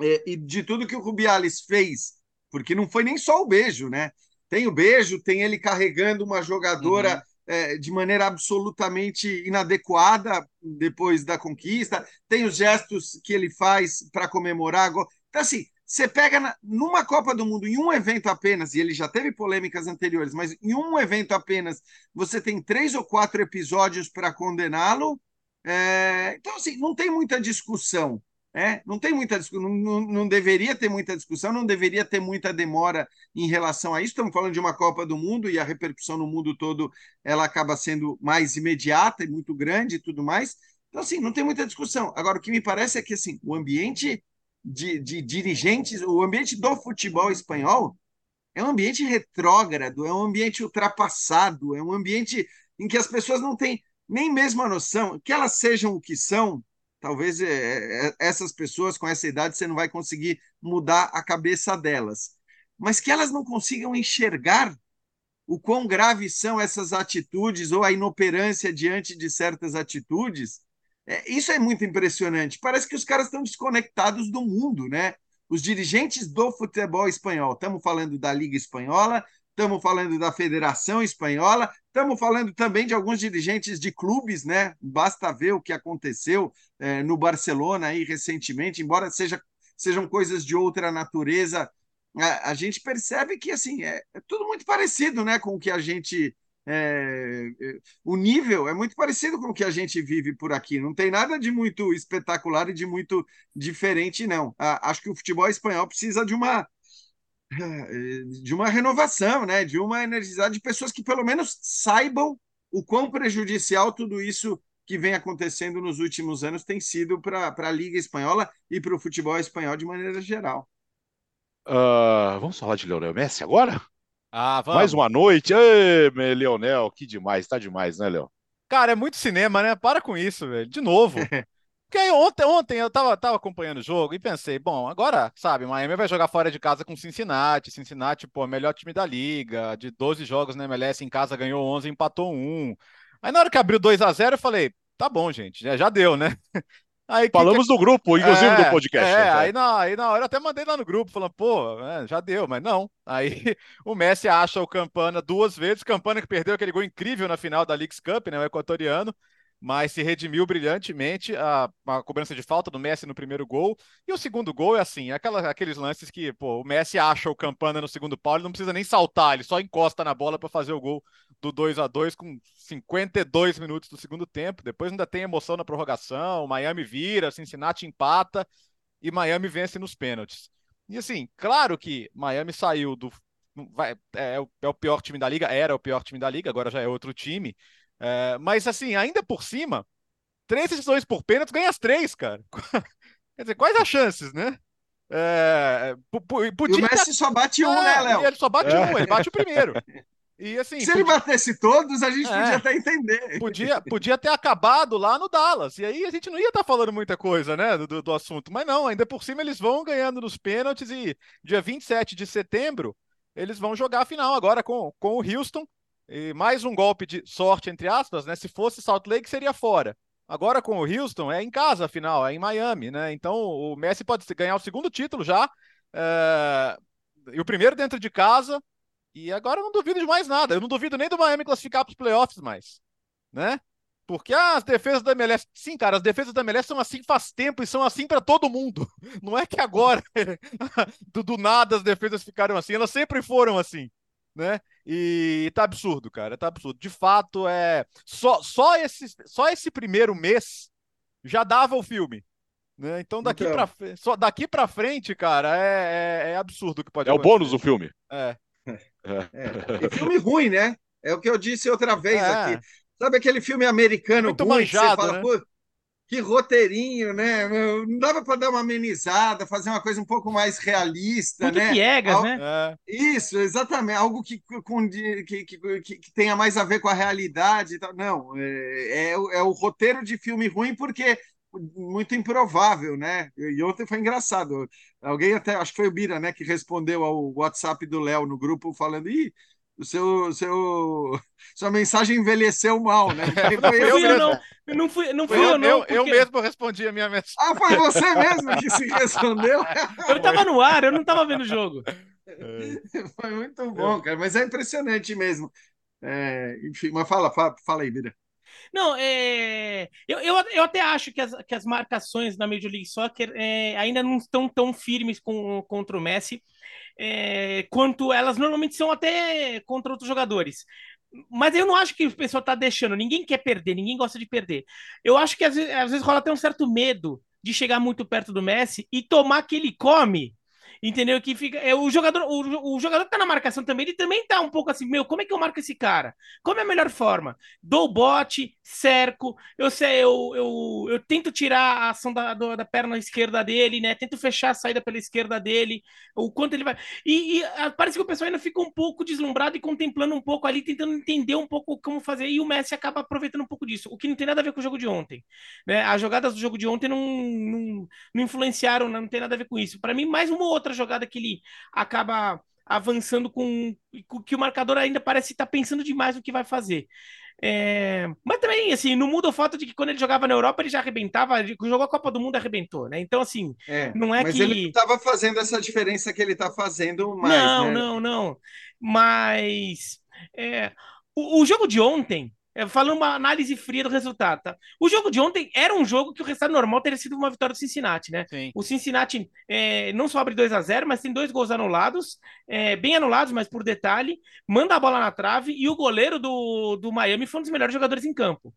é, e de tudo que o Rubiales fez, porque não foi nem só o beijo, né? Tem o beijo, tem ele carregando uma jogadora. É, de maneira absolutamente inadequada depois da conquista, tem os gestos que ele faz para comemorar. Então, assim, você pega na, numa Copa do Mundo, em um evento apenas, e ele já teve polêmicas anteriores, mas em um evento apenas, você tem três ou quatro episódios para condená-lo. É, então, assim, não tem muita discussão. É, não tem muita não, não, deveria ter muita discussão, não deveria ter muita demora em relação a isso. Estamos falando de uma Copa do Mundo e a repercussão no mundo todo ela acaba sendo mais imediata e muito grande e tudo mais. Então, assim, não tem muita discussão. Agora, o que me parece é que assim, o ambiente de, de dirigentes, o ambiente do futebol espanhol é um ambiente retrógrado, é um ambiente ultrapassado, é um ambiente em que as pessoas não têm nem mesmo a noção que elas sejam o que são, talvez é, é, essas pessoas com essa idade você não vai conseguir mudar a cabeça delas, mas que elas não consigam enxergar o quão graves são essas atitudes ou a inoperância diante de certas atitudes. É, isso é muito impressionante. Parece que os caras estão desconectados do mundo, né? Os dirigentes do futebol espanhol. Estamos falando da Liga Espanhola, estamos falando da Federação Espanhola, estamos falando também de alguns dirigentes de clubes, né? Basta ver o que aconteceu é, no Barcelona aí recentemente, embora seja, sejam coisas de outra natureza, a, a gente percebe que assim é, é, tudo muito parecido, né, com o que a gente é, é, o nível é muito parecido com o que a gente vive por aqui. Não tem nada de muito espetacular e de muito diferente, não. acho que o futebol espanhol precisa de uma de uma renovação, né? de uma energizada de pessoas que pelo menos saibam o quão prejudicial tudo isso que vem acontecendo nos últimos anos tem sido para a Liga Espanhola e para o futebol espanhol de maneira geral. Uh, vamos falar de Leonel Messi agora? Ah, vamos. Mais uma noite. Ei, Leonel, que demais, tá demais, né, Léo? Cara, é muito cinema, né? Para com isso, velho. De novo. Porque ontem, ontem eu tava, tava acompanhando o jogo e pensei, bom, agora, sabe, Miami vai jogar fora de casa com Cincinnati. Cincinnati, pô, melhor time da liga. De 12 jogos na MLS em casa ganhou 11, empatou 1. Aí na hora que abriu 2 a 0 eu falei, tá bom, gente, já, já deu, né? Aí, Falamos que... do grupo, inclusive é, do podcast. É, né? aí, na, aí na hora eu até mandei lá no grupo, falando, pô, é, já deu, mas não. Aí o Messi acha o Campana duas vezes, Campana que perdeu aquele gol incrível na final da Leagues Cup, né, o equatoriano mas se redimiu brilhantemente a, a, cobrança de falta do Messi no primeiro gol. E o segundo gol é assim, aquela, aqueles lances que pô, o Messi acha o Campana no segundo pau, ele não precisa nem saltar, ele só encosta na bola para fazer o gol do 2 a 2 com 52 minutos do segundo tempo. Depois ainda tem emoção na prorrogação, Miami vira, Cincinnati empata e Miami vence nos pênaltis. E assim, claro que Miami saiu do vai, é, é o pior time da liga, era o pior time da liga, agora já é outro time. É, mas assim, ainda por cima, três decisões por pênalti ganha as três, cara. Quer dizer, quais as chances, né? É, podia... E o Messi só bate um, né, é, Léo? Ele só bate um, ele bate o primeiro. E, assim, Se podia... ele batesse todos, a gente é, podia até entender. Podia, podia ter acabado lá no Dallas. E aí a gente não ia estar falando muita coisa, né, do, do assunto. Mas não, ainda por cima eles vão ganhando nos pênaltis e dia 27 de setembro eles vão jogar a final agora com, com o Houston. E mais um golpe de sorte, entre aspas, né? Se fosse Salt Lake, seria fora. Agora com o Houston, é em casa, afinal, é em Miami, né? Então o Messi pode ganhar o segundo título já. É... E o primeiro dentro de casa. E agora eu não duvido de mais nada. Eu não duvido nem do Miami classificar para os playoffs mais. Né? Porque as defesas da MLS. Sim, cara, as defesas da MLS são assim faz tempo e são assim para todo mundo. Não é que agora, do, do nada, as defesas ficaram assim. Elas sempre foram assim né? E tá absurdo, cara, tá absurdo. De fato, é só só esse só esse primeiro mês já dava o filme. Né? Então daqui então... para só daqui para frente, cara, é, é, é, absurdo o que pode É acontecer. o bônus do filme. É. é. é. E filme ruim, né? É o que eu disse outra vez é. aqui. Sabe aquele filme americano Muito ruim manjado, que você fala, né? Que roteirinho, né? Não dava para dar uma amenizada, fazer uma coisa um pouco mais realista, Muito né? piegas, Al... né? É. Isso, exatamente. Algo que, com, que, que, que, que, tenha mais a ver com a realidade. Não, é, é, é, o roteiro de filme ruim porque muito improvável, né? E ontem foi engraçado. Alguém até, acho que foi o Bira, né, que respondeu ao WhatsApp do Léo no grupo falando, ih, o seu, seu, sua mensagem envelheceu mal, né? eu, eu, não, eu não fui, não fui eu, eu, não. Porque... Eu mesmo respondi a minha mensagem. Ah, foi você mesmo que se respondeu? eu estava no ar, eu não estava vendo o jogo. Foi muito bom, cara, mas é impressionante mesmo. É, enfim, mas fala, fala, fala aí, Bira. Não, é, eu, eu, eu até acho que as, que as marcações na Major League Soccer é, ainda não estão tão firmes com, contra o Messi é, quanto elas normalmente são até contra outros jogadores. Mas eu não acho que o pessoal está deixando. Ninguém quer perder, ninguém gosta de perder. Eu acho que às vezes, às vezes rola até um certo medo de chegar muito perto do Messi e tomar que ele come Entendeu? Que fica. É, o jogador, o, o jogador que tá na marcação também, ele também tá um pouco assim, meu, como é que eu marco esse cara? Como é a melhor forma? Dou bote, cerco, eu sei, eu, eu, eu tento tirar a ação da, da perna esquerda dele, né? Tento fechar a saída pela esquerda dele, o quanto ele vai. E, e parece que o pessoal ainda fica um pouco deslumbrado e contemplando um pouco ali, tentando entender um pouco como fazer, e o Messi acaba aproveitando um pouco disso, o que não tem nada a ver com o jogo de ontem. Né? As jogadas do jogo de ontem não, não, não influenciaram, não tem nada a ver com isso. Para mim, mais uma outra outra jogada que ele acaba avançando com, com que o marcador ainda parece estar pensando demais no que vai fazer. É... Mas também, assim, não muda o fato de que quando ele jogava na Europa, ele já arrebentava, ele jogou a Copa do Mundo arrebentou, né? Então, assim, é, não é mas que. Mas ele estava fazendo essa diferença que ele está fazendo mais. Não, né? não, não. Mas. É... O, o jogo de ontem, é, falando uma análise fria do resultado, tá? O jogo de ontem era um jogo que o resultado normal teria sido uma vitória do Cincinnati, né? Sim. O Cincinnati é, não só abre 2 a 0 mas tem dois gols anulados, é, bem anulados, mas por detalhe, manda a bola na trave e o goleiro do, do Miami foi um dos melhores jogadores em campo.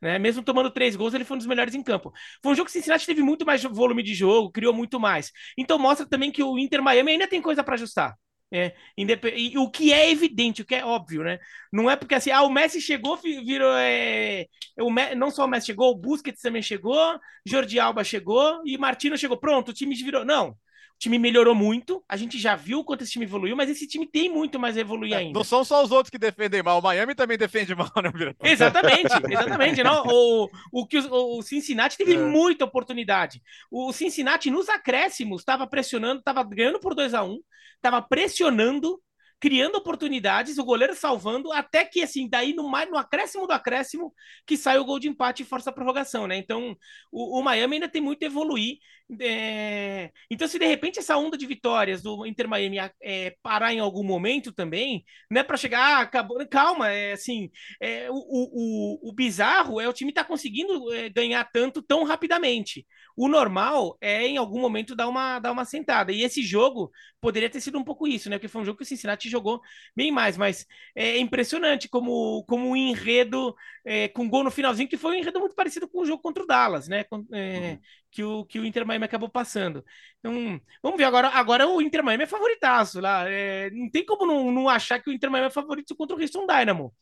Né? Mesmo tomando três gols, ele foi um dos melhores em campo. Foi um jogo que o Cincinnati teve muito mais volume de jogo, criou muito mais. Então mostra também que o Inter Miami ainda tem coisa para ajustar. É, e o que é evidente, o que é óbvio, né? Não é porque assim, ah, o Messi chegou, virou. É, o, não só o Messi chegou, o Busquets também chegou, Jordi Alba chegou e Martino chegou. Pronto, o time virou. Não. O time melhorou muito, a gente já viu quanto esse time evoluiu, mas esse time tem muito mais a evoluir é, ainda. Não são só os outros que defendem mal, o Miami também defende mal, né, Vira? Exatamente, exatamente. não? O, o, que o, o Cincinnati teve é. muita oportunidade. O Cincinnati, nos acréscimos, estava pressionando, estava ganhando por 2 a 1 um, estava pressionando, criando oportunidades, o goleiro salvando, até que, assim, daí no, no acréscimo do acréscimo, que sai o gol de empate e força a prorrogação, né? Então, o, o Miami ainda tem muito a evoluir. É... Então, se de repente essa onda de vitórias do Inter Miami é, parar em algum momento também, não é para chegar, ah, acabou, calma, é assim, é, o, o, o, bizarro é o time tá conseguindo é, ganhar tanto tão rapidamente. O normal é, em algum momento, dar uma, dar uma sentada. E esse jogo poderia ter sido um pouco isso, né? Porque foi um jogo que o Cincinnati jogou bem mais. Mas é impressionante como, como um enredo é, com gol no finalzinho, que foi um enredo muito parecido com o jogo contra o Dallas, né? Com, é, uhum. que, o, que o Inter Miami acabou passando. Então, vamos ver agora. Agora o Inter Miami é favoritaço lá. É, não tem como não, não achar que o Inter Miami é favorito contra o Houston Dynamo.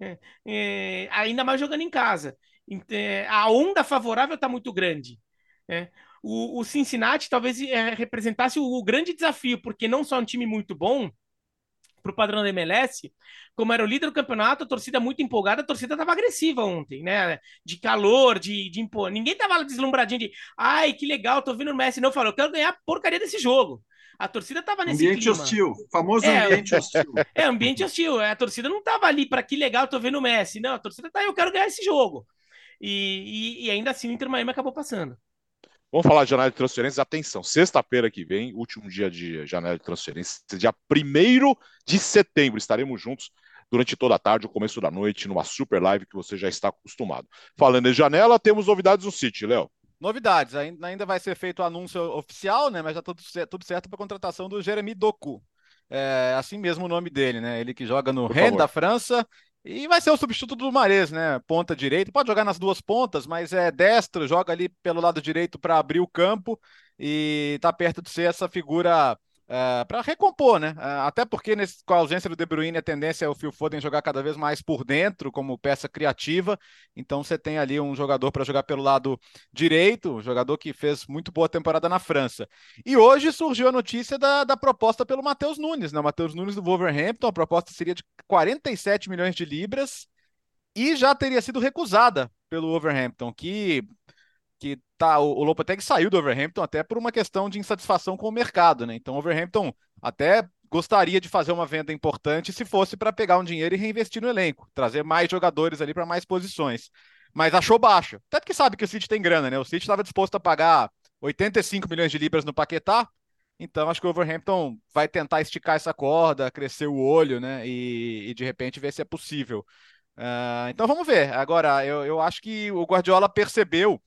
É, é, ainda mais jogando em casa. É, a onda favorável está muito grande. É. O, o, Cincinnati talvez é, representasse o, o, grande desafio, porque não só é um time muito bom para o padrão da MLS, como era o líder do campeonato, a torcida muito empolgada, a torcida estava agressiva ontem, né? De calor, de, de impor. Ninguém estava deslumbradinho de ai, que legal, tô vendo o Messi. Não, falou, eu quero ganhar a porcaria desse jogo. A torcida estava nesse ambiente clima. hostil, famoso é, ambiente hostil. É, ambiente hostil. A torcida não estava ali para que legal, tô vendo o Messi. Não, a torcida tá, eu quero ganhar esse jogo. E, e, e ainda assim o Inter Miami acabou passando. Vamos falar de janela de transferências. Atenção, sexta-feira que vem, último dia de janela de transferências, dia 1 de setembro. Estaremos juntos durante toda a tarde, o começo da noite, numa super live que você já está acostumado. Falando em janela, temos novidades no City, Léo. Novidades, ainda vai ser feito o anúncio oficial, né? Mas já está tudo certo para a contratação do Jeremy Doku. É assim mesmo o nome dele, né? Ele que joga no Rennes da França e vai ser o substituto do Mares, né? Ponta direita. Pode jogar nas duas pontas, mas é destro, joga ali pelo lado direito para abrir o campo e está perto de ser essa figura é, para recompor, né? É, até porque nesse, com a ausência do De Bruyne, a tendência é o Phil Foden jogar cada vez mais por dentro, como peça criativa. Então você tem ali um jogador para jogar pelo lado direito, um jogador que fez muito boa temporada na França. E hoje surgiu a notícia da, da proposta pelo Matheus Nunes, né? O Matheus Nunes do Wolverhampton, a proposta seria de 47 milhões de libras e já teria sido recusada pelo Wolverhampton, que que tá, o, o saiu do Overhampton até por uma questão de insatisfação com o mercado, né? Então o Overhampton até gostaria de fazer uma venda importante se fosse para pegar um dinheiro e reinvestir no elenco, trazer mais jogadores ali para mais posições. Mas achou baixo. Até porque sabe que o City tem grana, né? O City estava disposto a pagar 85 milhões de libras no Paquetá, Então acho que o Overhampton vai tentar esticar essa corda, crescer o olho, né? E, e de repente ver se é possível. Uh, então vamos ver. Agora, eu, eu acho que o Guardiola percebeu.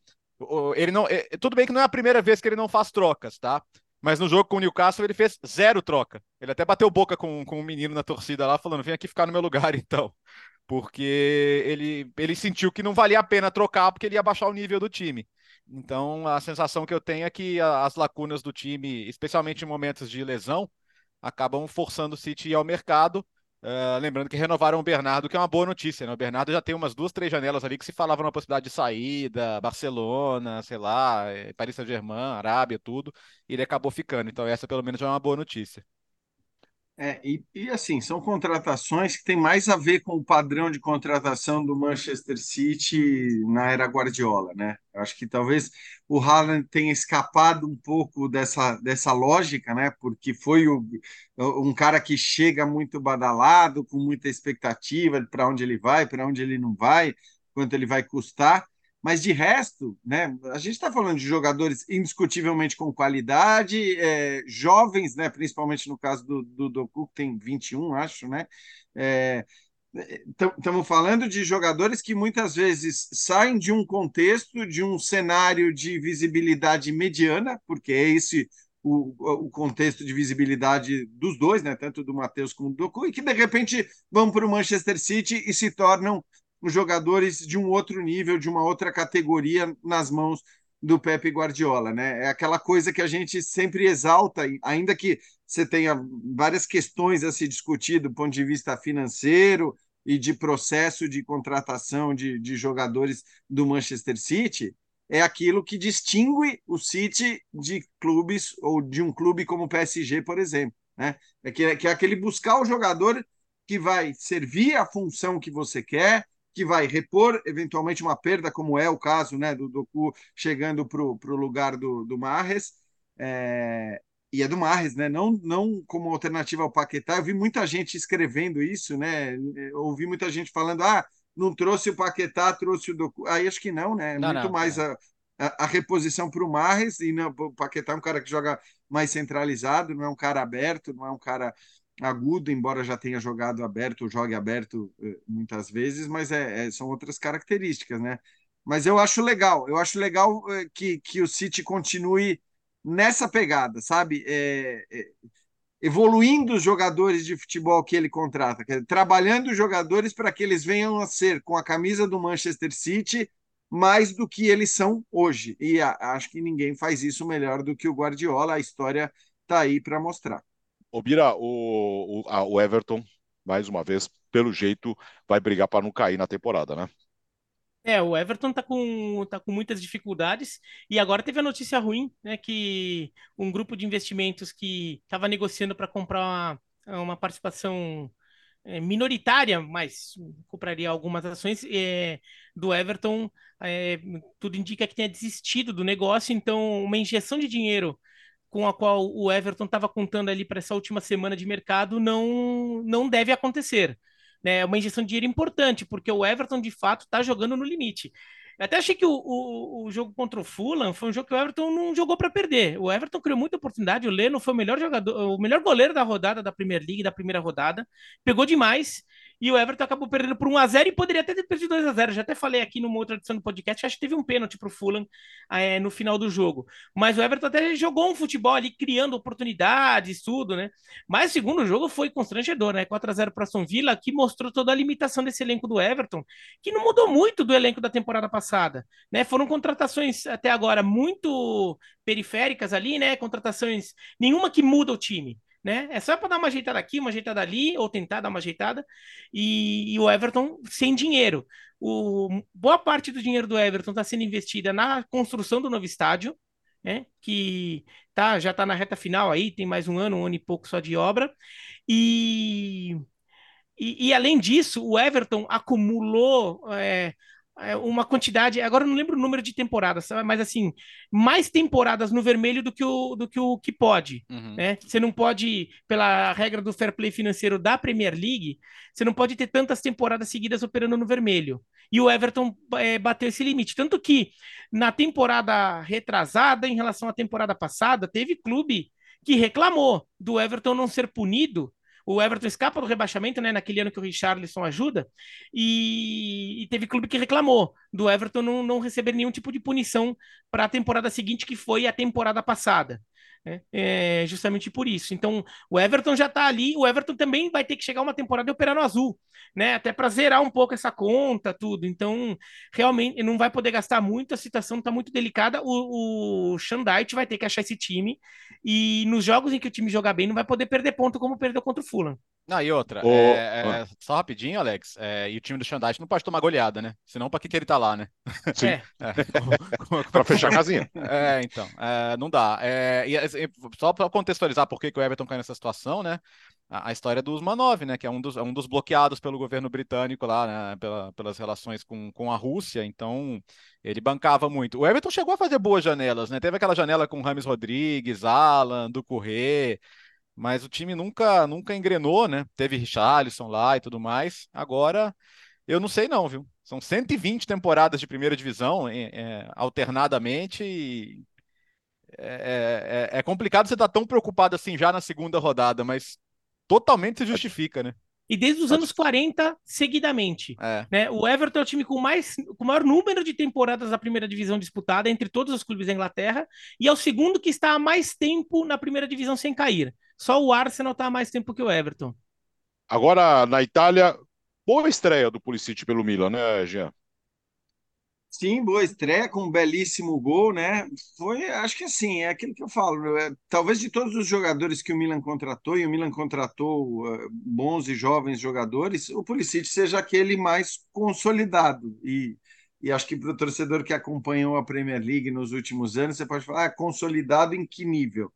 Ele não, é, tudo bem que não é a primeira vez que ele não faz trocas, tá? Mas no jogo com o Newcastle ele fez zero troca. Ele até bateu boca com, com um menino na torcida lá, falando: vem aqui ficar no meu lugar então. Porque ele, ele sentiu que não valia a pena trocar porque ele ia baixar o nível do time. Então a sensação que eu tenho é que as lacunas do time, especialmente em momentos de lesão, acabam forçando o City ao mercado. Uh, lembrando que renovaram o Bernardo, que é uma boa notícia, né? O Bernardo já tem umas duas, três janelas ali que se falava na possibilidade de saída, Barcelona, sei lá, eh, Paris Saint-Germain, Arábia, tudo, e ele acabou ficando. Então, essa pelo menos é uma boa notícia. É, e, e, assim, são contratações que têm mais a ver com o padrão de contratação do Manchester City na era Guardiola, né? Eu acho que talvez o Haaland tenha escapado um pouco dessa, dessa lógica, né? Porque foi o, um cara que chega muito badalado, com muita expectativa para onde ele vai, para onde ele não vai, quanto ele vai custar. Mas de resto, né, a gente está falando de jogadores indiscutivelmente com qualidade, é, jovens, né, principalmente no caso do, do Doku, que tem 21, acho, né? Estamos é, falando de jogadores que muitas vezes saem de um contexto, de um cenário de visibilidade mediana, porque é esse o, o contexto de visibilidade dos dois, né, tanto do Matheus como do Doku, e que de repente vão para o Manchester City e se tornam jogadores de um outro nível, de uma outra categoria nas mãos do Pepe Guardiola, né? É aquela coisa que a gente sempre exalta, ainda que você tenha várias questões a se discutir do ponto de vista financeiro e de processo de contratação de, de jogadores do Manchester City, é aquilo que distingue o City de clubes ou de um clube como o PSG, por exemplo, né? É que, que é aquele buscar o jogador que vai servir a função que você quer, que vai repor eventualmente uma perda, como é o caso né, do Doku chegando para o lugar do, do Marres. É, e é do Marres, né? Não, não como alternativa ao Paquetá. Eu vi muita gente escrevendo isso, né? Eu ouvi muita gente falando: ah, não trouxe o Paquetá, trouxe o Doku. Aí acho que não, né? Não, Muito não, mais é. a, a, a, reposição para o Marres. E não, o Paquetá é um cara que joga mais centralizado, não é um cara aberto, não é um cara agudo, embora já tenha jogado aberto, jogue aberto eh, muitas vezes, mas é, é, são outras características, né? Mas eu acho legal, eu acho legal eh, que, que o City continue nessa pegada, sabe? É, é, evoluindo os jogadores de futebol que ele contrata, trabalhando os jogadores para que eles venham a ser, com a camisa do Manchester City, mais do que eles são hoje. E a, acho que ninguém faz isso melhor do que o Guardiola, a história está aí para mostrar. Ô, Bira, o, o, a, o Everton, mais uma vez, pelo jeito, vai brigar para não cair na temporada, né? É, o Everton tá com, tá com muitas dificuldades e agora teve a notícia ruim, né? Que um grupo de investimentos que estava negociando para comprar uma, uma participação é, minoritária, mas compraria algumas ações é, do Everton, é, tudo indica que tenha desistido do negócio, então uma injeção de dinheiro com a qual o Everton estava contando ali para essa última semana de mercado não, não deve acontecer. Né? É uma injeção de dinheiro importante, porque o Everton de fato está jogando no limite. Eu até achei que o, o, o, jogo contra o Fulham foi um jogo que o Everton não jogou para perder. O Everton criou muita oportunidade. O Leno foi o melhor jogador, o melhor goleiro da rodada da Premier League, da primeira rodada. Pegou demais e o Everton acabou perdendo por 1x0 e poderia até ter perdido 2x0. Já até falei aqui numa outra edição do podcast, acho que teve um pênalti pro Fulham é, no final do jogo. Mas o Everton até jogou um futebol ali, criando oportunidades, tudo, né? Mas o segundo jogo foi constrangedor, né? 4x0 para Aston Villa, que mostrou toda a limitação desse elenco do Everton, que não mudou muito do elenco da temporada passada, né? Foram contratações até agora muito periféricas ali, né? Contratações nenhuma que muda o time né? É só para dar uma ajeitada aqui, uma ajeitada ali, ou tentar dar uma ajeitada. E, e o Everton sem dinheiro. O, boa parte do dinheiro do Everton está sendo investida na construção do novo estádio, né? Que tá, já está na reta final aí, tem mais um ano, um ano e pouco só de obra. E, e, e além disso, o Everton acumulou é, uma quantidade, agora eu não lembro o número de temporadas, mas assim, mais temporadas no vermelho do que o, do que, o que pode, uhum. né? Você não pode, pela regra do fair play financeiro da Premier League, você não pode ter tantas temporadas seguidas operando no vermelho. e o Everton é, bateu esse limite. Tanto que na temporada retrasada, em relação à temporada passada, teve clube que reclamou do Everton não ser punido o Everton escapa do rebaixamento, né? Naquele ano que o Richarlison ajuda, e, e teve clube que reclamou do Everton não, não receber nenhum tipo de punição para a temporada seguinte, que foi a temporada passada. Né? É, justamente por isso. Então, o Everton já está ali. O Everton também vai ter que chegar uma temporada operar no azul, né? Até para zerar um pouco essa conta, tudo. Então, realmente, não vai poder gastar muito. A situação está muito delicada. O, o Shandite vai ter que achar esse time. E nos jogos em que o time jogar bem, não vai poder perder ponto como perdeu contra o Fulham. Não, e outra, oh, é, é, só rapidinho, Alex, é, e o time do Xandite não pode tomar goleada, né? Senão, para que, que ele tá lá, né? Sim. É. para fechar a casinha. É, então, é, não dá. É, e, só para contextualizar por que, que o Everton cai nessa situação, né? A, a, história do Usmanov, né? Que é um dos, um dos bloqueados pelo governo britânico lá, né? Pela, pelas relações com, com a Rússia, então ele bancava muito. O Everton chegou a fazer boas janelas, né? Teve aquela janela com Rames Rodrigues, Alan, do Corrêa mas o time nunca nunca engrenou, né? Teve Richarlison lá e tudo mais. Agora, eu não sei não, viu? São 120 temporadas de primeira divisão é, é, alternadamente e é, é, é, complicado você estar tá tão preocupado assim já na segunda rodada, mas totalmente se justifica, né? E desde os anos 40, seguidamente. É. Né? O Everton é o time com, mais, com o maior número de temporadas da primeira divisão disputada entre todos os clubes da Inglaterra, e é o segundo que está há mais tempo na primeira divisão sem cair. Só o Arsenal está há mais tempo que o Everton. Agora, na Itália, boa estreia do Pulisic pelo Milan, né, Jean? Sim, boa estreia com um belíssimo gol, né? Foi, acho que assim, é aquilo que eu falo. É, talvez de todos os jogadores que o Milan contratou, e o Milan contratou uh, bons e jovens jogadores, o Pulisic seja aquele mais consolidado. E, e acho que para o torcedor que acompanhou a Premier League nos últimos anos, você pode falar, ah, consolidado em que nível?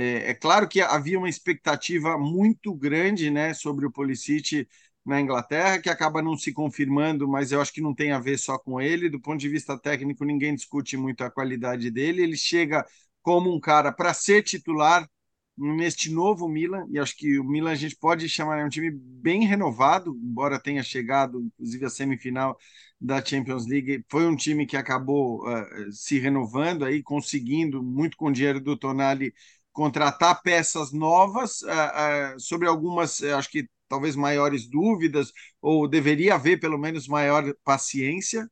É, é claro que havia uma expectativa muito grande, né, sobre o Pulisic na Inglaterra, que acaba não se confirmando, mas eu acho que não tem a ver só com ele. Do ponto de vista técnico, ninguém discute muito a qualidade dele. Ele chega como um cara para ser titular neste novo Milan, e acho que o Milan a gente pode chamar de um time bem renovado, embora tenha chegado, inclusive, à semifinal da Champions League. Foi um time que acabou uh, se renovando, aí conseguindo, muito com o dinheiro do Tonali, contratar peças novas uh, uh, sobre algumas, acho que talvez maiores dúvidas, ou deveria haver pelo menos maior paciência,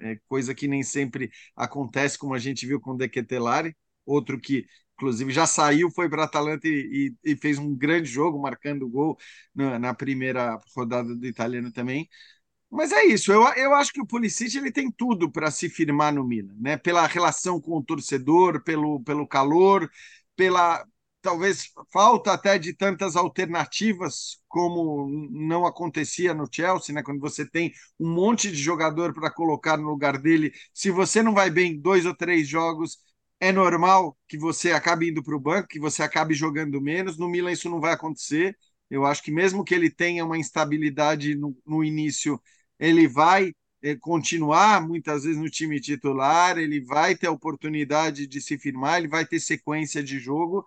é, coisa que nem sempre acontece, como a gente viu com o Dequetelari, outro que inclusive já saiu, foi para a Atalanta e, e, e, fez um grande jogo, marcando gol na, na, primeira rodada do italiano também. Mas é isso, eu, eu acho que o Pulisic ele tem tudo para se firmar no Milan, né? pela relação com o torcedor, pelo, pelo calor, pela, talvez falta até de tantas alternativas como não acontecia no Chelsea, né? Quando você tem um monte de jogador para colocar no lugar dele, se você não vai bem dois ou três jogos, é normal que você acabe indo para o banco, que você acabe jogando menos. No Milan isso não vai acontecer. Eu acho que mesmo que ele tenha uma instabilidade no, no início, ele vai continuar muitas vezes no time titular, ele vai ter a oportunidade de se firmar, ele vai ter sequência de jogo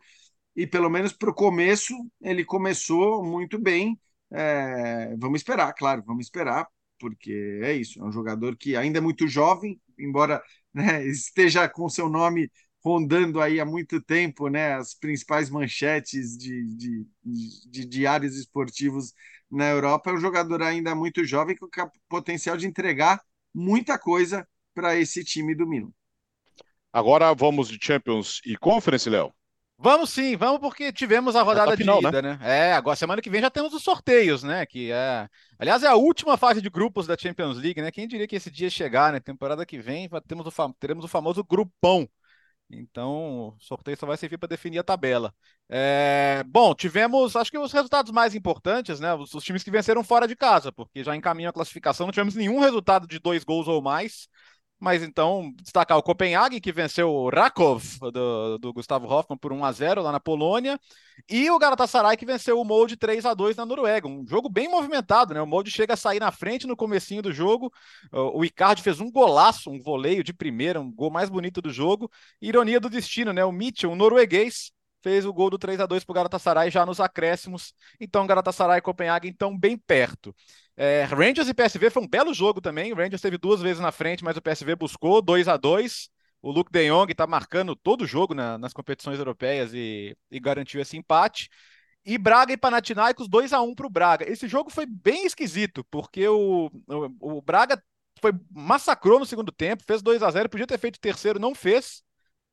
e pelo menos para o começo ele começou muito bem. É, vamos esperar, claro, vamos esperar, porque é isso, é um jogador que ainda é muito jovem, embora né, esteja com seu nome rondando aí há muito tempo né, as principais manchetes de, de, de, de diários esportivos na Europa, é um jogador ainda muito jovem com potencial de entregar muita coisa para esse time do Milan. Agora vamos de Champions e Conference, Léo? Vamos sim, vamos porque tivemos a rodada tá final, de ida, né? né? É, agora semana que vem já temos os sorteios, né? Que é, aliás, é a última fase de grupos da Champions League, né? Quem diria que esse dia chegar, né? Temporada que vem temos o, teremos o famoso grupão. Então, o sorteio só vai servir para definir a tabela. É, bom, tivemos, acho que os resultados mais importantes, né? Os, os, times que venceram fora de casa, porque já encaminham a classificação, não tivemos nenhum resultado de dois gols ou mais. Mas então, destacar o Copenhague, que venceu o Rakov, do, do, Gustavo Hoffmann, por 1 a 0 lá na Polônia, e o Galatasaray, que venceu o Molde 3 a 2 na Noruega. Um jogo bem movimentado, né? O Molde chega a sair na frente no comecinho do jogo. O Icardi fez um golaço, um voleio de primeira, um gol mais bonito do jogo. Ironia do destino, né? O Mitchell, um norueguês, fez o gol do 3 a 2 para o Galatasaray já nos acréscimos. Então, Galatasaray e Copenhague estão bem perto. É, Rangers e PSV foi um belo jogo também. O Rangers teve duas vezes na frente, mas o PSV buscou 2 a 2 O Luke de Jong está marcando todo o jogo na, nas competições europeias e, e garantiu esse empate. E Braga e Panathinaikos 2 a 1 para o Braga. Esse jogo foi bem esquisito, porque o, o, o, Braga foi massacrou no segundo tempo, fez 2 a 0 podia ter feito o terceiro, não fez.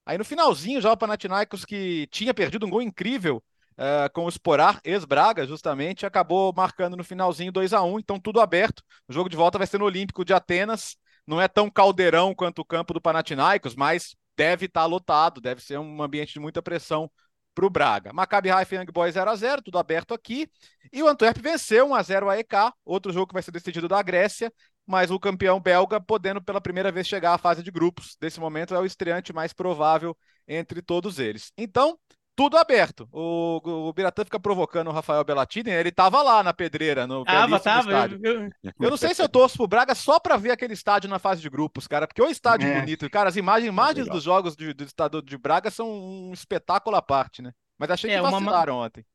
Aí no finalzinho já o Panathinaikos, que tinha perdido um gol incrível uh, com o Sporar, ex-Braga, justamente, acabou marcando no finalzinho 2 a 1 então tudo aberto. O jogo de volta vai ser no Olímpico de Atenas. Não é tão caldeirão quanto o campo do Panathinaikos, mas deve estar tá lotado, deve ser um ambiente de muita pressão para o Braga. Maccabi Haifa e Young Boys 0 a 0 tudo aberto aqui. E o Antwerp venceu 1 a 0 a EK, outro jogo que vai ser decidido da Grécia, mas o campeão belga podendo pela primeira vez chegar à fase de grupos. Desse momento é o estreante mais provável entre todos eles. Então, tudo aberto. O, o Biratã fica provocando o Rafael Bellatini, ele tava lá na pedreira, no tava, tava, estádio. Eu, eu... eu, não sei se eu torço pro Braga só para ver aquele estádio na fase de grupos, cara, porque o estádio é. bonito. Cara, as imagens, imagens é dos jogos do, do estado de Braga são um espetáculo à parte, né? Mas achei que é, vacilaram uma... ontem.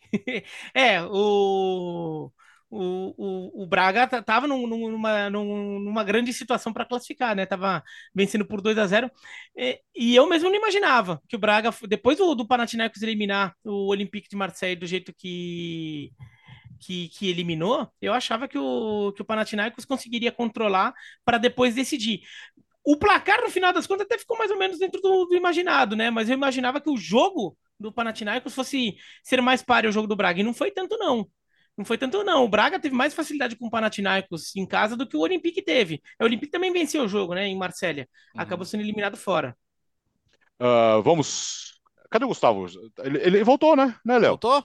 é, o o, o, o Braga estava numa, numa grande situação para classificar, né? Tava vencendo por 2 a 0 e, e, eu mesmo não imaginava que o Braga, depois do, do Panathinaikos eliminar o Olympique de Marseille do jeito que, que, que eliminou, eu achava que o, que o Panathinaikos conseguiria controlar para depois decidir. O placar, no final das contas, até ficou mais ou menos dentro do, do imaginado, né? Mas eu imaginava que o jogo do Panathinaikos fosse ser mais páreo ao jogo do Braga, e não foi tanto, não. Não foi tanto, não. O Braga teve mais facilidade com o Panathinaikos em casa do que o Olympique teve. O Olympique também venceu o jogo, né, em Marsella. Uhum. Acabou sendo eliminado fora. Uh, vamos. Cadê o Gustavo? Ele, ele voltou, né, né Léo? Voltou?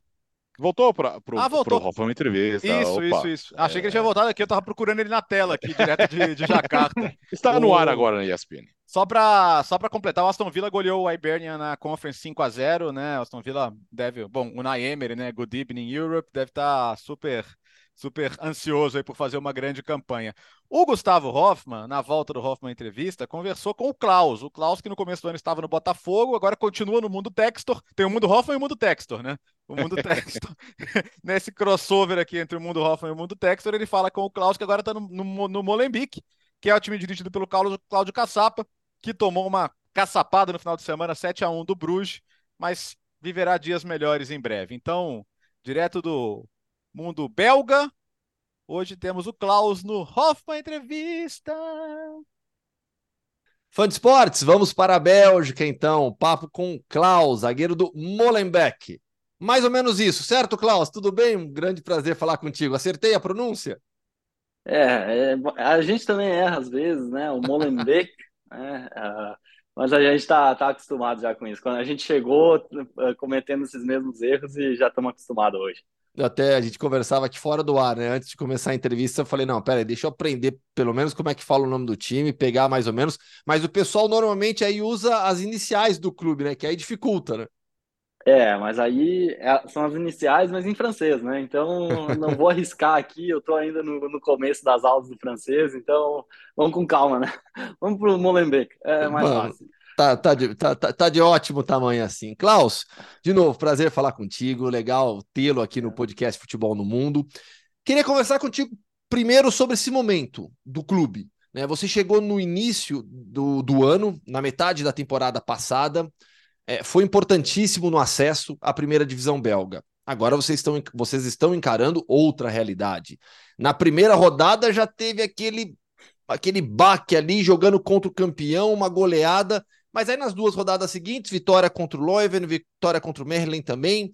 Voltou para pro, ah, voltou. pro Hoffman entrevista. Isso, Opa. isso, isso. Achei é... que ele tinha voltado aqui, eu tava procurando ele na tela aqui, direto de, de Jacarta. Está o... no ar agora na ESPN. Só para só completar, o Aston Villa goleou o Hibernian na Conference 5 a 0 né? O Aston Villa deve, bom, o Emery, né? Good Evening Europe, deve estar tá super super ansioso aí por fazer uma grande campanha. O Gustavo Hoffman, na volta do Hoffman entrevista, conversou com o Klaus. O Klaus, que no começo do ano estava no Botafogo, agora continua no mundo Textor. Tem o mundo Hoffman e o mundo Textor, né? O mundo Textor. Nesse crossover aqui entre o mundo Hoffman e o mundo Textor, ele fala com o Klaus, que agora está no, no, no Molenbeek, que é o time dirigido pelo Cláudio Caçapa, que tomou uma caçapada no final de semana, 7 a 1 do Bruges, mas viverá dias melhores em breve. Então, direto do mundo belga. Hoje temos o Klaus no Hoffman Entrevista. Fã de esportes, vamos para a Bélgica então. Papo com Klaus, zagueiro do Molenbeek. Mais ou menos isso, certo, Klaus? Tudo bem? Um grande prazer falar contigo. Acertei a pronúncia? É, é a gente também erra às vezes, né? O Molenbeek, né? Uh, mas a gente está tá acostumado já com isso. Quando a gente chegou uh, cometendo esses mesmos erros e já estamos acostumados hoje até a gente conversava aqui fora do ar, né? Antes de começar a entrevista, eu falei: não, pera aí, deixa eu aprender pelo menos como é que fala o nome do time, pegar mais ou menos. Mas o pessoal normalmente aí usa as iniciais do clube, né? Que aí dificulta, né? É, mas aí é, são as iniciais, mas em francês, né? Então não vou arriscar aqui, eu tô ainda no, no começo das aulas do francês, então vamos com calma, né? Vamos pro Molenbeek, é mais fácil. Tá, tá, de, tá, tá, tá de ótimo tamanho assim. Klaus, de novo, prazer falar contigo. Legal tê-lo aqui no podcast Futebol no Mundo. Queria conversar contigo primeiro sobre esse momento do clube. Né? Você chegou no início do, do ano, na metade da temporada passada, é, foi importantíssimo no acesso à primeira divisão belga. Agora vocês estão, vocês estão encarando outra realidade. Na primeira rodada já teve aquele aquele baque ali jogando contra o campeão, uma goleada. Mas aí nas duas rodadas seguintes, vitória contra o Leuven, vitória contra o Merlin também.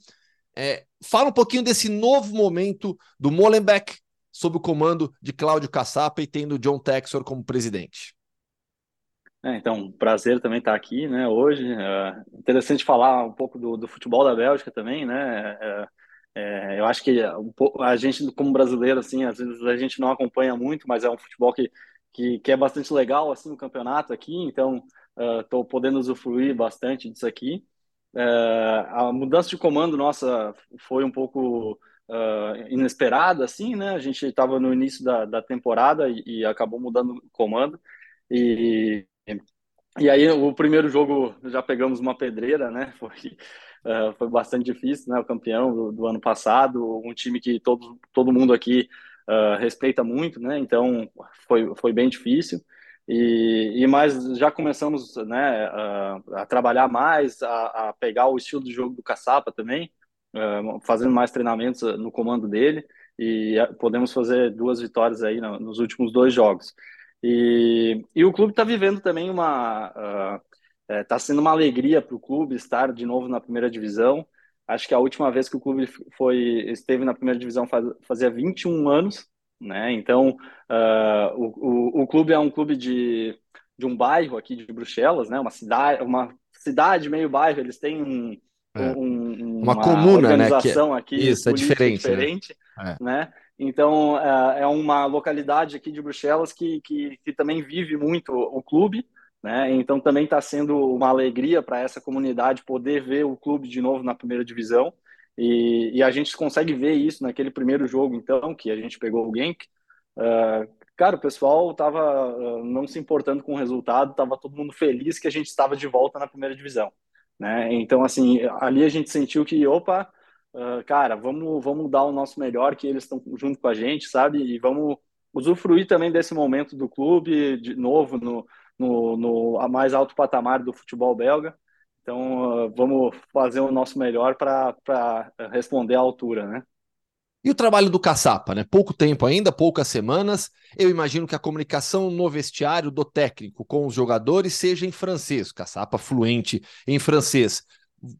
É, fala um pouquinho desse novo momento do Molenbeek sob o comando de Cláudio Caçapa e tendo John Texor como presidente. É, então, prazer também estar aqui, né, hoje. É interessante falar um pouco do, do futebol da Bélgica também, né. É, é, eu acho que a gente, como brasileiro, assim, às vezes a gente não acompanha muito, mas é um futebol que, que, que é bastante legal, assim, no campeonato aqui. Então, estou uh, podendo usufruir bastante disso aqui. Uh, a mudança de comando nossa foi um pouco uh, inesperada, assim, né? A gente estava no início da, da temporada e, e, acabou mudando o comando. E, e aí o primeiro jogo já pegamos uma pedreira, né? Foi, uh, foi bastante difícil, né? O campeão do, do, ano passado, um time que todo, todo mundo aqui uh, respeita muito, né? Então foi, foi bem difícil. E, e mas já começamos né, a, a trabalhar mais, a, a, pegar o estilo de jogo do Caçapa também, uh, fazendo mais treinamentos no comando dele e podemos fazer duas vitórias aí nos últimos dois jogos. E, e o clube está vivendo também uma. Está uh, é, sendo uma alegria para o clube estar de novo na primeira divisão. Acho que a última vez que o clube foi esteve na primeira divisão faz, fazia 21 anos, né? Então, uh, o, o, o, clube é um clube de, de um bairro aqui de Bruxelas, né? Uma cidade, uma cidade meio bairro. Eles têm um, é. um uma, uma, comuna, né? Que é, aqui isso é diferente, diferente né? né? Então, é, é uma localidade aqui de Bruxelas que, que, que também vive muito o clube, né? Então, também está sendo uma alegria para essa comunidade poder ver o clube de novo na primeira divisão. E, e, a gente consegue ver isso naquele primeiro jogo, então, que a gente pegou o Genk. Uh, cara, o pessoal estava uh, não se importando com o resultado, estava todo mundo feliz que a gente estava de volta na primeira divisão. Né? Então, assim, ali a gente sentiu que, opa, uh, cara, vamos, vamos dar o nosso melhor, que eles estão junto com a gente, sabe? E vamos usufruir também desse momento do clube, de novo, no, no, no a mais alto patamar do futebol belga. Então, uh, vamos fazer o nosso melhor para responder à altura, né? E o trabalho do Caçapa, né? Pouco tempo ainda, poucas semanas. Eu imagino que a comunicação no vestiário do técnico com os jogadores seja em francês. Caçapa fluente em francês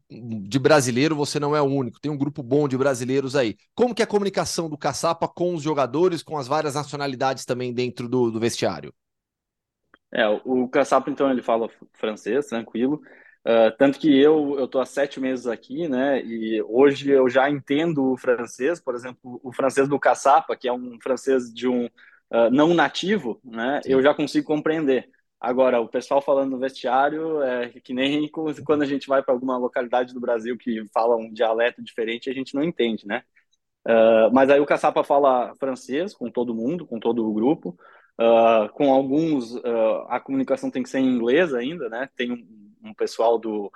de brasileiro você não é o único, tem um grupo bom de brasileiros aí. Como que é a comunicação do Caçapa com os jogadores, com as várias nacionalidades também dentro do, do vestiário? É, o Caçapa, então, ele fala francês, tranquilo. Uh, tanto que eu eu tô há sete meses aqui, né? E hoje eu já entendo o francês, por exemplo, o francês do Caçapa, que é um francês de um uh, não nativo, né? Sim. Eu já consigo compreender. Agora, o pessoal falando no vestiário é que nem quando a gente vai para alguma localidade do Brasil que fala um dialeto diferente, a gente não entende, né? Uh, mas aí o Caçapa fala francês com todo mundo, com todo o grupo. Uh, com alguns, uh, a comunicação tem que ser em inglês ainda, né? Tem um, um pessoal do,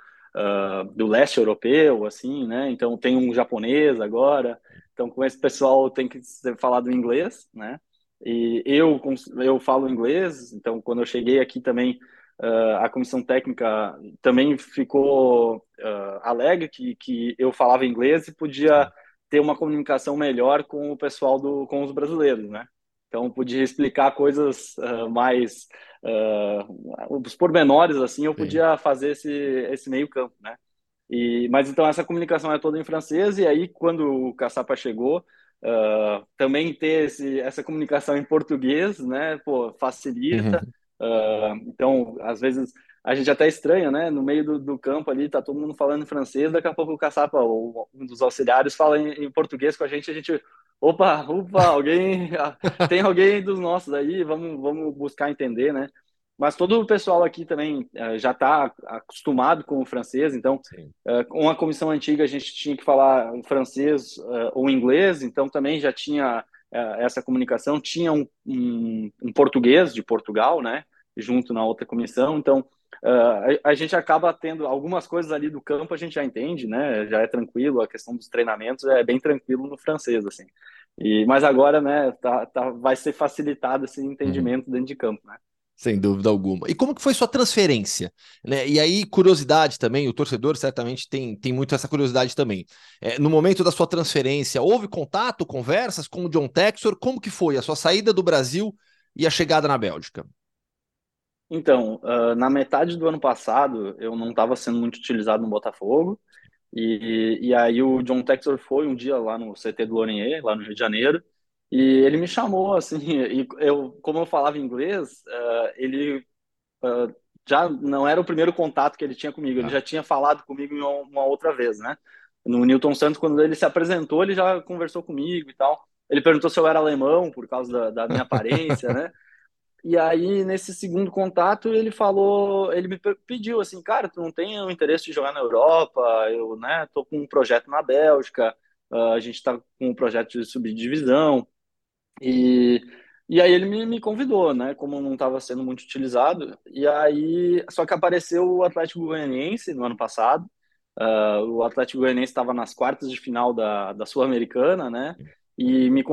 do leste europeu, assim, né? Então tem um japonês agora. Então com esse pessoal tem que ser falado em inglês, né? E eu, eu falo inglês, então quando eu cheguei aqui também, uh, a comissão técnica também ficou uh, alegre que, que eu falava inglês e podia ter uma comunicação melhor com o pessoal do, com os brasileiros, né? Então podia explicar coisas uh, mais os pormenores assim, eu podia Sim. fazer esse esse meio campo, né? E mas então essa comunicação é toda em francês e aí quando o Caçapa chegou Uh, também ter esse, essa comunicação em português, né, pô, facilita. Uhum. Uh, então, às vezes, a gente até estranha, né, no meio do, do, campo ali, tá todo mundo falando francês, daqui a pouco o caçapa, ou um dos auxiliares, fala em, em português com a gente, a gente, opa, opa, alguém, tem alguém dos nossos aí, vamos, vamos buscar entender, né. Mas todo o pessoal aqui também uh, já está acostumado com o francês, então, uh, com a comissão antiga a gente tinha que falar francês uh, ou inglês, então também já tinha essa comunicação. Tinha um, um, um, português de Portugal, né, junto na outra comissão, então a, a, gente acaba tendo algumas coisas ali do campo, a gente já entende, né, já é tranquilo, a questão dos treinamentos é bem tranquilo no francês, assim. E, mas agora, né, tá, tá, vai ser facilitado esse entendimento uhum. dentro de campo, né. Sem dúvida alguma. E como que foi sua transferência? Né? E aí, curiosidade também, o torcedor certamente tem, tem muito essa curiosidade também. É, no momento da sua transferência, houve contato, conversas com o John Texor? Como que foi a sua saída do Brasil e a chegada na Bélgica? Então, uh, na metade do ano passado, eu não estava sendo muito utilizado no Botafogo. E, e aí o John Texor foi um dia lá no CT do Lorenier, lá no Rio de Janeiro, e ele me chamou, assim, e eu, como eu falava inglês, uh, ele uh, já não era o primeiro contato que ele tinha comigo, ele ah. já tinha falado comigo uma, outra vez, né? No Newton Santos, quando ele se apresentou, ele já conversou comigo e tal. Ele perguntou se eu era alemão, por causa da, da minha aparência, né? E aí, nesse segundo contato, ele falou, ele me pediu assim, cara, tu não tem o interesse de jogar na Europa? Eu, né, tô com um projeto na Bélgica, uh, a gente tá com um projeto de subdivisão, e E aí ele me, me convidou, né? Como não estava sendo muito utilizado. E aí, só que apareceu o Atlético Goianiense no ano passado. Uh, o Atlético Goianiense estava nas quartas de final da, da Sul-Americana, né? E me,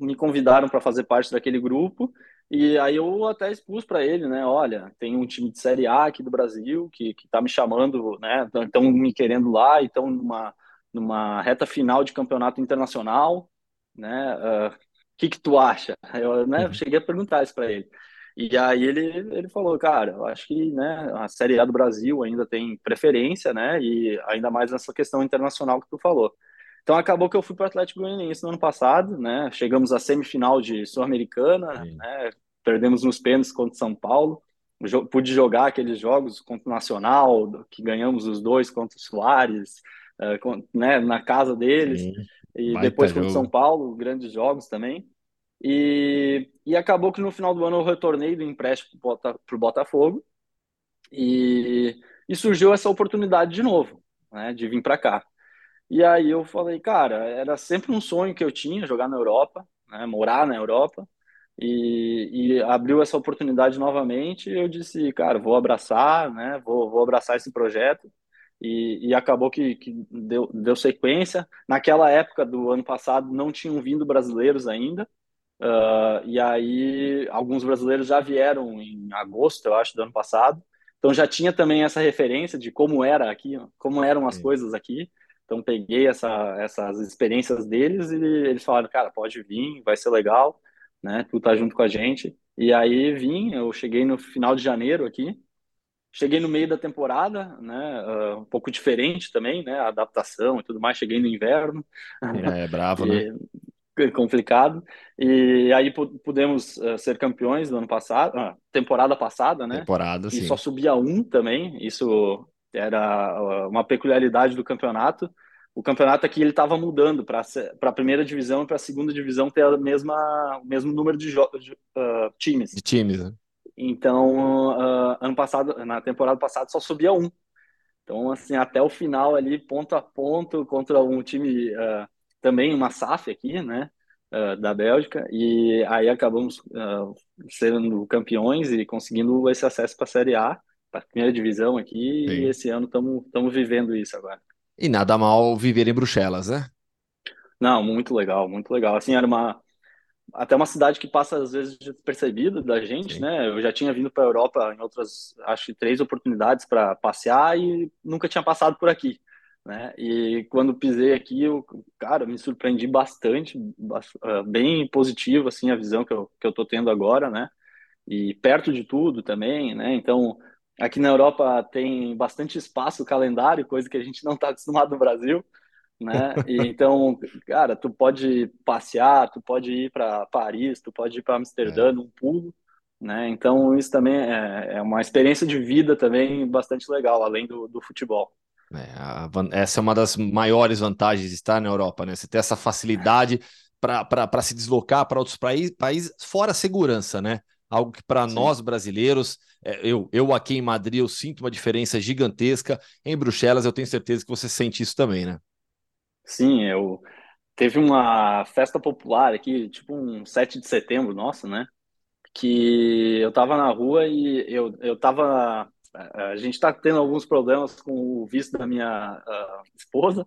me convidaram para fazer parte daquele grupo. E aí eu até expus para ele, né? Olha, tem um time de Série A aqui do Brasil que, que tá me chamando, né? Estão me querendo lá, então numa, numa reta final de campeonato internacional, né? Uh, que, que tu acha? Eu né, uhum. cheguei a perguntar isso para ele. E aí ele, ele falou, cara, eu acho que né, a Série A do Brasil ainda tem preferência, né? E ainda mais nessa questão internacional que tu falou. Então acabou que eu fui para o Atlético Goianiense no ano passado, né? Chegamos à semifinal de Sul-Americana, né? Perdemos nos pênaltis contra São Paulo. Pude jogar aqueles jogos contra o Nacional, que ganhamos os dois contra o Soares, uh, né, na casa deles. Sim. E Baita depois contra o São Paulo, grandes jogos também. E, e acabou que no final do ano eu retornei do empréstimo para o Botafogo e, e surgiu essa oportunidade de novo, né, de vir para cá. E aí eu falei, cara, era sempre um sonho que eu tinha jogar na Europa, né, morar na Europa, e, e, abriu essa oportunidade novamente. Eu disse, cara, vou abraçar, né, vou, vou abraçar esse projeto. E, e acabou que, que deu, deu sequência. Naquela época do ano passado não tinham vindo brasileiros ainda, Uh, e aí, alguns brasileiros já vieram em agosto, eu acho, do ano passado. Então já tinha também essa referência de como era aqui, como eram as Sim. coisas aqui. Então peguei essa, essas experiências deles e eles falaram, cara, pode vir, vai ser legal, né? Tu tá junto com a gente. E aí vim, eu cheguei no final de janeiro aqui. Cheguei no meio da temporada, né? Uh, um pouco diferente também, né? A adaptação e tudo mais. Cheguei no inverno. É, é bravo, e, né? Complicado. E aí pudemos uh, ser campeões no ano passado, uh, temporada passada, né? Temporada, e sim. só subia um também. Isso era uh, uma peculiaridade do campeonato. O campeonato aqui ele estava mudando para a primeira divisão e para a segunda divisão ter a mesma, o mesmo número de, de times. De times, né? Então, ano passado, na temporada passada, só subia um. Então, assim, até o final ali, ponto a ponto, contra um time também uma SAF aqui, né, uh, da Bélgica, e aí acabamos uh, sendo campeões e conseguindo esse acesso para a Série A, para a primeira divisão aqui, Sim. e esse ano estamos vivendo isso agora. E nada mal viver em Bruxelas, né? Não, muito legal, muito legal. Assim, era uma até uma cidade que passa às vezes despercebida da gente, Sim. né? Eu já tinha vindo para a Europa em outras, acho que três oportunidades para passear e nunca tinha passado por aqui né? E quando pisei aqui, eu, cara, me surpreendi bastante, ah, bem positivo assim a visão que eu que eu tô tendo agora, né? E perto de tudo também, né? Então, aqui na Europa tem bastante espaço calendário, coisa que a gente não está acostumado no Brasil, né? E então, cara, tu pode passear, tu pode ir para Paris, tu pode ir para Amsterdã é. num pulo, né? Então, isso também é, é uma experiência de vida também bastante legal, além do, do futebol. É, a, essa é uma das maiores vantagens de estar na Europa, né? Você ter essa facilidade para se deslocar para outros países, países, fora a segurança, né? Algo que para nós brasileiros, é, eu, eu aqui em Madrid, eu sinto uma diferença gigantesca. Em Bruxelas, eu tenho certeza que você sente isso também, né? Sim, eu teve uma festa popular aqui, tipo um 7 de setembro, nossa, né? Que eu tava na rua e eu, eu tava a gente está tendo alguns problemas com o visto da minha uh, esposa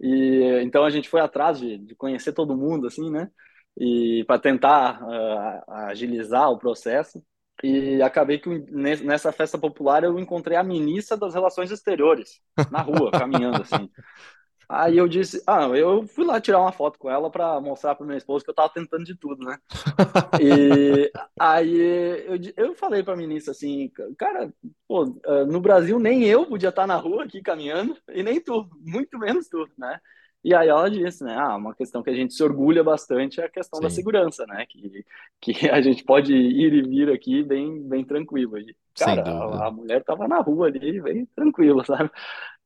e então a gente foi atrás de, de conhecer todo mundo assim né e para tentar uh, agilizar o processo e acabei que nessa festa popular eu encontrei a ministra das relações exteriores na rua caminhando assim Aí eu disse, ah, eu fui lá tirar uma foto com ela para mostrar para minha esposa que eu tava tentando de tudo, né? e aí eu, eu falei para a ministra assim, cara, pô, ah, no Brasil nem eu podia estar na rua aqui caminhando e nem tu, muito menos tu, né? E aí ela disse, né, ah, uma questão que a gente se orgulha bastante é a questão Sim. da segurança, né? Que, que a gente pode ir e vir aqui bem, bem tranquilo. E, cara, a, a, mulher tava na rua ali, bem tranquila, sabe?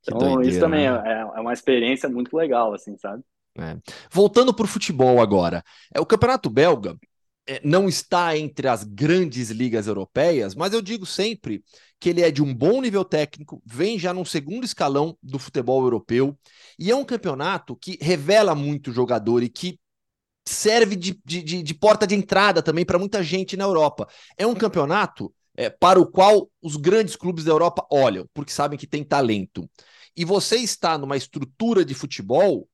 Então, doideira, isso também né? é, é uma experiência muito legal, assim, sabe? É. Voltando para o futebol agora, é o Campeonato Belga é, não está entre as grandes ligas europeias, mas eu digo sempre que ele é de um bom nível técnico, vem já num segundo escalão do futebol europeu e é um campeonato que revela muito jogador e que serve de, de, de porta de entrada também para muita gente na Europa. É um campeonato é, para o qual os grandes clubes da Europa olham, porque sabem que tem talento. E você está numa estrutura de futebol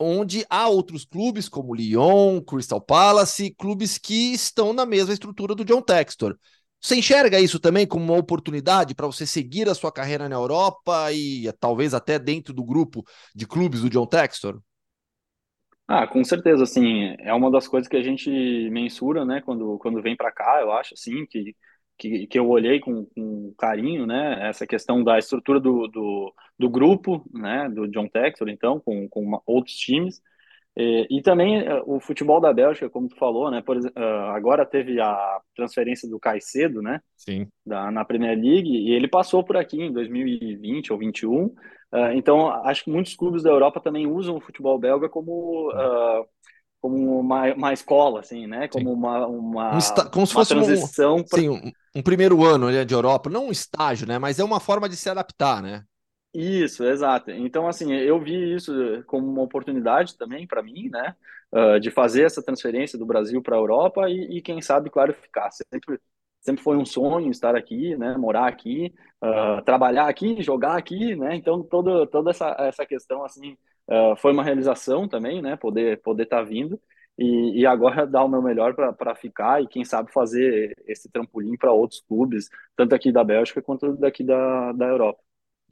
onde há outros clubes como Lyon, Crystal Palace, clubes que estão na mesma estrutura do John Textor. Você enxerga isso também como uma oportunidade para você seguir a sua carreira na Europa e talvez até dentro do grupo de clubes do John Textor? Ah, com certeza, assim, é uma das coisas que a gente mensura, né, quando, quando vem para cá, eu acho, assim, que, que, que eu olhei com, com, carinho, né, essa questão da estrutura do, do, do grupo, né, do John Textor, então, com, com uma, outros times, e, e, também eh, o futebol da Bélgica, como tu falou, né? Por, uh, agora teve a transferência do Caicedo, né? Sim. Da, na Premier League, e ele passou por aqui em 2020 ou 2021. Uh, então, acho que muitos clubes da Europa também usam o futebol belga como, uh, como uma, uma escola, assim, né? Como sim. uma, uma, um como se fosse transição. Um, pra... Sim, um, um, primeiro ano né, de Europa. Não um estágio, né? Mas é uma forma de se adaptar, né? Isso, exato. Então, assim, eu vi isso como uma oportunidade também para mim, né, uh, de fazer essa transferência do Brasil para a Europa e, e, quem sabe, claro, ficar. Sempre, sempre foi um sonho estar aqui, né, morar aqui, uh, trabalhar aqui, jogar aqui, né. Então, todo, toda essa, essa questão, assim, uh, foi uma realização também, né, poder poder estar tá vindo. E, e, agora dar o meu melhor para ficar e quem sabe fazer esse trampolim para outros clubes, tanto aqui da Bélgica quanto daqui da, da Europa.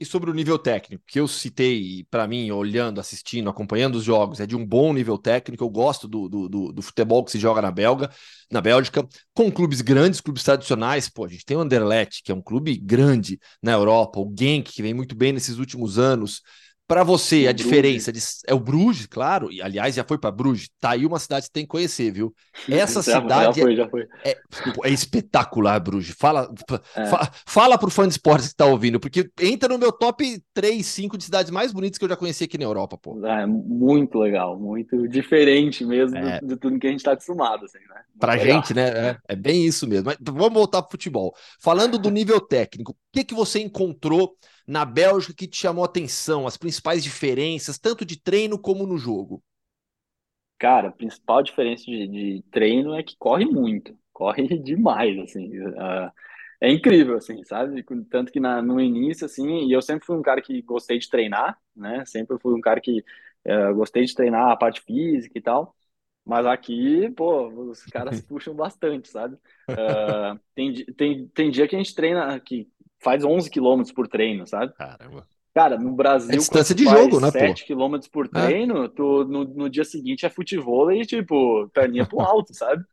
E sobre o nível técnico, que eu citei para mim, olhando, assistindo, acompanhando os jogos, é de um bom nível técnico. Eu gosto do, do, do, futebol que se joga na Belga, na Bélgica, com clubes grandes, clubes tradicionais. Pô, a gente tem o Anderlecht, que é um clube grande na Europa, o Genk, que vem muito bem nesses últimos anos. Para você, a Bruges. diferença de, é o Bruges, claro, e aliás já foi para Bruges, tá aí uma cidade que você tem que conhecer, viu? Essa já, cidade já foi, já foi. É, é, é, espetacular, Bruges. Fala, é. fa, fala pro fã de esportes que tá ouvindo, porque entra no meu top 3, 5 de cidades mais bonitas que eu já conheci aqui na Europa, pô. É muito legal, muito diferente mesmo é. de tudo que a gente tá acostumado, assim, né? Pra legal. gente, né? É, é, bem isso mesmo. Mas vamos voltar pro futebol. Falando do nível técnico, o que que você encontrou na Bélgica que te chamou a atenção, as principais diferenças, tanto de treino como no jogo? Cara, a principal diferença de, de treino é que corre muito, corre demais, assim. Uh, é incrível, assim, sabe? Tanto que na, no início, assim, e eu sempre fui um cara que gostei de treinar, né? Sempre fui um cara que uh, gostei de treinar a parte física e tal. Mas aqui, pô, os caras puxam bastante, sabe? Uh, tem, tem, tem dia que a gente treina, que faz 11 quilômetros por treino, sabe? Caramba. Cara, no Brasil, é distância de jogo, né, 7 km por é. treino, é. tu, no, no dia seguinte é futebol e, tipo, perninha pro alto, sabe?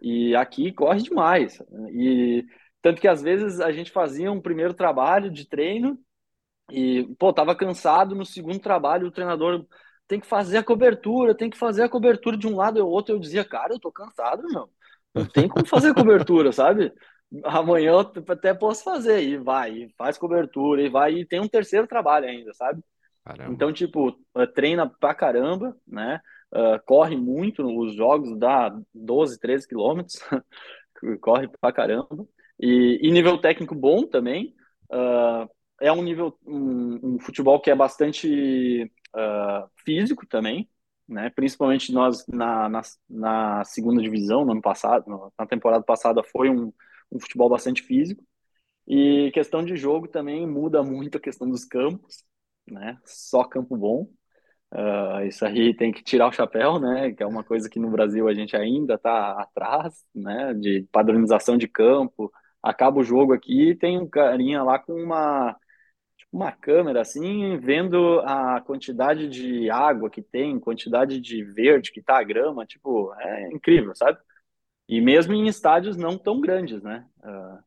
E aqui corre demais. E tanto que às vezes a gente fazia um primeiro trabalho de treino e, pô, tava cansado no segundo trabalho, o treinador tem que fazer a cobertura, tem que fazer a cobertura de um lado e outro. Eu dizia, cara, eu tô cansado, meu. Não tem como fazer cobertura, sabe? amanhã eu até posso fazer, e vai, e faz cobertura, e vai, e tem um terceiro trabalho ainda, sabe? Caramba. Então, tipo, eh, treina pra caramba, né? Uh, corre muito nos jogos, dá 12, 13 quilômetros, corre pra caramba. E, e, nível técnico bom também. Uh, é um nível, um, um, futebol que é bastante uh, físico também, né? Principalmente nós na, na, na, segunda divisão, no ano passado, na temporada passada, foi um, um futebol bastante físico. E questão de jogo também muda muito a questão dos campos, né? Só campo bom. Uh, isso aí tem que tirar o chapéu, né? Que é uma coisa que no Brasil a gente ainda está atrás, né? De padronização de campo. Acaba o jogo aqui e tem um carinha lá com uma uma câmera assim, vendo a quantidade de água que tem, quantidade de verde que tá a grama, tipo, é incrível, sabe? E mesmo em estádios não tão grandes, né? Uh,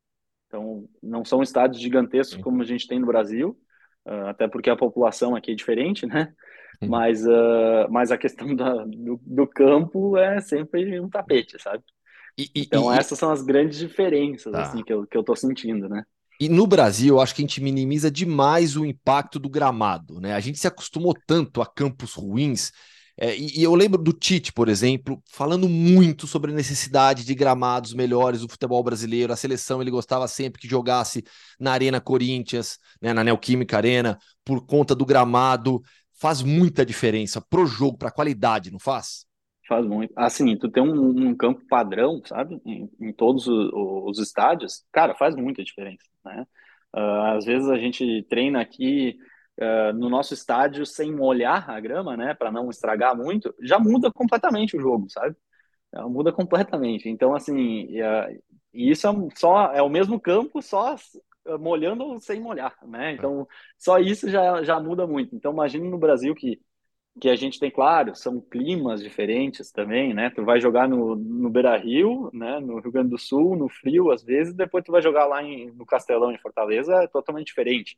então, não são estádios gigantescos como a gente tem no Brasil, uh, até porque a população aqui é diferente, né? Mas, uh, mas a questão da, do, do, campo é sempre um tapete, sabe? E, e, então, e, essas são as grandes diferenças tá. assim, que, eu, que eu tô sentindo, né? E no Brasil, eu acho que a gente minimiza demais o impacto do gramado, né? A gente se acostumou tanto a campos ruins é, e, e, eu lembro do Tite, por exemplo, falando muito sobre a necessidade de gramados melhores do futebol brasileiro. A seleção ele gostava sempre que jogasse na Arena Corinthians, né, na Neoquímica Arena, por conta do gramado. Faz muita diferença pro jogo, para a qualidade, não faz? Faz muito. Assim, tu tem um, um campo padrão, sabe? Em, em todos os, os, estádios, cara, faz muita diferença, né? Uh, às vezes a gente treina aqui uh, no nosso estádio sem molhar a grama, né? Para não estragar muito, já muda completamente o jogo, sabe? Muda completamente. Então, assim, uh, isso é só é o mesmo campo, só molhando sem molhar, né? Então, só isso já, já muda muito. Então, imagine no Brasil que que a gente tem, claro, são climas diferentes também, né? Tu vai jogar no, no Beira-Rio, né? No Rio Grande do Sul, no frio, às vezes, depois tu vai jogar lá em, no Castelão, em Fortaleza, é totalmente diferente.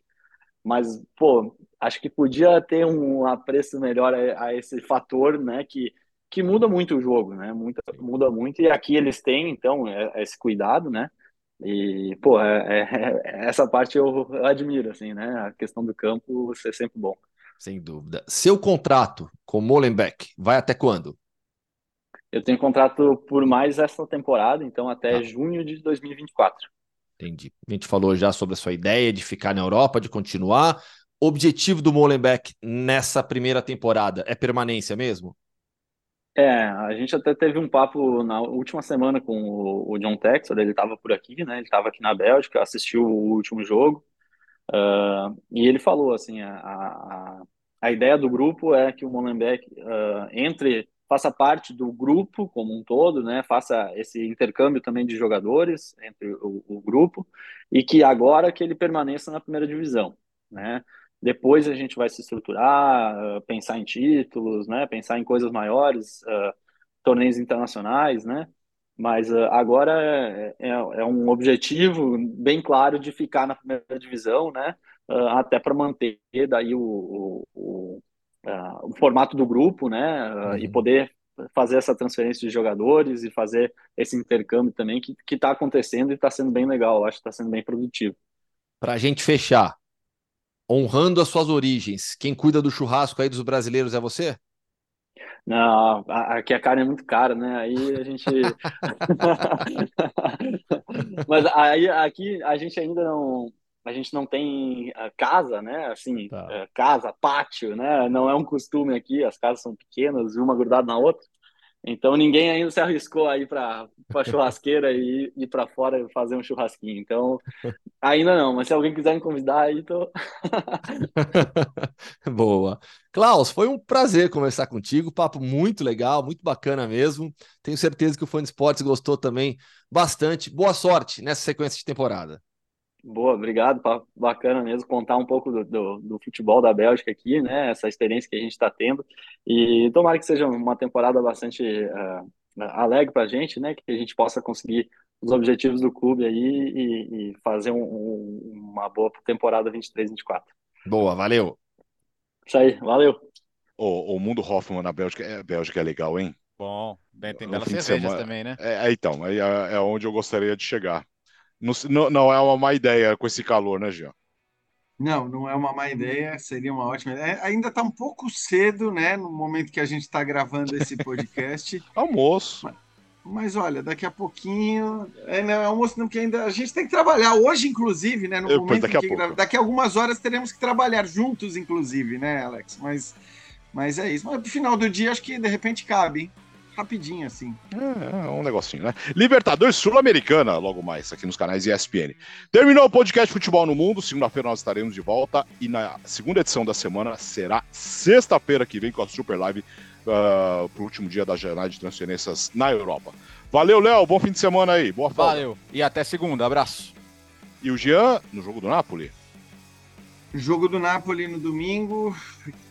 Mas, pô, acho que podia ter um apreço melhor a, a esse fator, né? Que, que muda muito o jogo, né? Muda, muito, e aqui eles têm, então, é, é esse cuidado, né? E, pô, é, é, essa parte eu admiro, assim, né? A questão do campo ser sempre bom. Sem dúvida. Seu contrato com Molenbeek vai até quando? Eu tenho contrato por mais essa temporada, então até ah. junho de 2024. Entendi. A gente falou já sobre a sua ideia de ficar na Europa, de continuar. Objetivo do Molenbeek nessa primeira temporada é permanência mesmo? É, a gente até teve um papo na última semana com o, John Texor, ele estava por aqui, né? Ele estava aqui na Bélgica, assistiu o último jogo. Uh, e ele falou assim, a, a, a, ideia do grupo é que o Molenbeek uh, entre, faça parte do grupo como um todo, né, faça esse intercâmbio também de jogadores entre o, o grupo e que agora que ele permaneça na primeira divisão, né. Depois a gente vai se estruturar, uh, pensar em títulos, né, pensar em coisas maiores, torneios internacionais, né, mas uh, agora é, é, é, um objetivo bem claro de ficar na primeira divisão, né? Uh, até para manter daí o, o, o, o, formato do grupo, né? Uhum. E poder fazer essa transferência de jogadores e fazer esse intercâmbio também que está acontecendo e está sendo bem legal. acho que está sendo bem produtivo. Para a gente fechar, honrando as suas origens, quem cuida do churrasco aí dos brasileiros é você? Não, aqui a carne é muito cara, né? Aí a gente. Mas aí aqui a gente ainda não. A gente não tem ah, casa, né? Assim, tá. É, casa, pátio, né? Não é um costume aqui, as casas são pequenas, uma grudada na outra. Então ninguém ainda se arriscou aí para a churrasqueira e ir para fora fazer um churrasquinho. Então ainda não, mas se alguém quiser me convidar aí, tô. Boa. Klaus, foi um prazer conversar contigo, papo muito legal, muito bacana mesmo. Tenho certeza que o fã de esportes gostou também bastante. Boa sorte nessa sequência de temporada. Boa, obrigado. Bacana mesmo contar um pouco do, do, do, futebol da Bélgica aqui, né? Essa experiência que a gente está tendo. E tomara que seja uma temporada bastante uh, alegre para a gente, né? Que a gente possa conseguir os objetivos do clube aí e, e fazer um, um, uma boa temporada 23-24. Boa, valeu. Isso aí, valeu. O, o mundo Hoffman na Bélgica é, Bélgica é legal, hein? Bom, bem, tem belas cervejas também, né? É, é então, é, é onde eu gostaria de chegar. Não, não é uma má ideia com esse calor, né, Jean? Não, não é uma má ideia, seria uma ótima ideia. Ainda está um pouco cedo, né, no momento que a gente está gravando esse podcast. almoço. Mas, mas, olha, daqui a pouquinho. É, não, é almoço não, porque ainda a gente tem que trabalhar. Hoje, inclusive, né, no Eu, momento daqui, que grava, daqui a algumas horas teremos que trabalhar juntos, inclusive, né, Alex? Mas, mas é isso. Mas no final do dia, acho que de repente cabe, hein? Rapidinho, assim. É, é um negocinho, né? Libertadores Sul-Americana, logo mais, aqui nos canais ESPN. Terminou o podcast Futebol no Mundo. Segunda-feira nós estaremos de volta. E na segunda edição da semana será sexta-feira que vem com a Super Live uh, pro último dia da janela de transferências na Europa. Valeu, Léo. Bom fim de semana aí. Boa folga. Valeu. E até segunda. Abraço. E o Jean, no jogo do Napoli? Jogo do Napoli no domingo,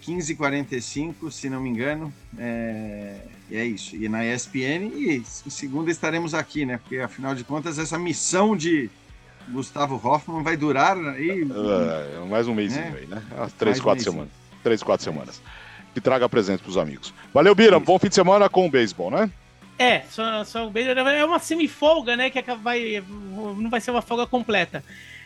15h45, se não me engano. É... E é isso. E na ESPN, e em segunda estaremos aqui, né? Porque afinal de contas, essa missão de Gustavo Hoffman vai durar aí. É, mais um mês né? aí, né? três, quatro um semanas. Três, quatro semanas. Que traga presente para os amigos. Valeu, Bira. Bom fim de semana com o beisebol, né? É, só, só o beisebol. É uma semifolga, né? Que vai, não vai ser uma folga completa.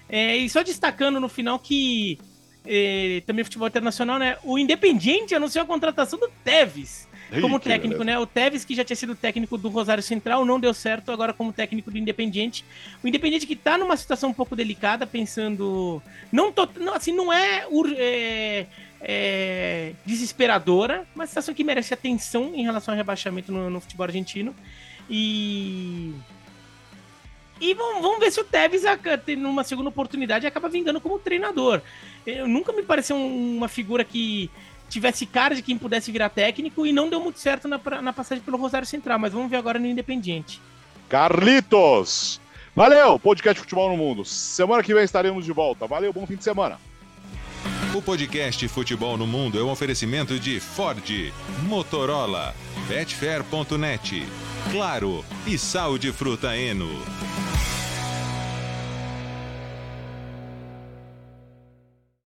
É, e só destacando no final que é, também futebol internacional, né? O Independiente anunciou a contratação do Tevez como técnico, né? O Tevez, que já tinha sido técnico do Rosário Central, não deu certo agora como técnico do Independiente. O Independiente que tá numa situação um pouco delicada, pensando. Não, tô, não assim, não é, é é, desesperadora, uma situação que merece atenção em relação ao rebaixamento no, no futebol argentino. E. E vamos, vamos ver se o Tevez, numa segunda oportunidade, acaba vingando como treinador. Eu nunca me pareceu uma figura que tivesse cara de quem pudesse virar técnico e não deu muito certo na, na passagem pelo Rosário Central, mas vamos ver agora no Independiente. Carlitos! Valeu, podcast Futebol no Mundo. Semana que vem estaremos de volta. Valeu, bom fim de semana. O podcast Futebol no Mundo é um oferecimento de Ford, Motorola, Betfair.net, Claro e Sal de Fruta Eno.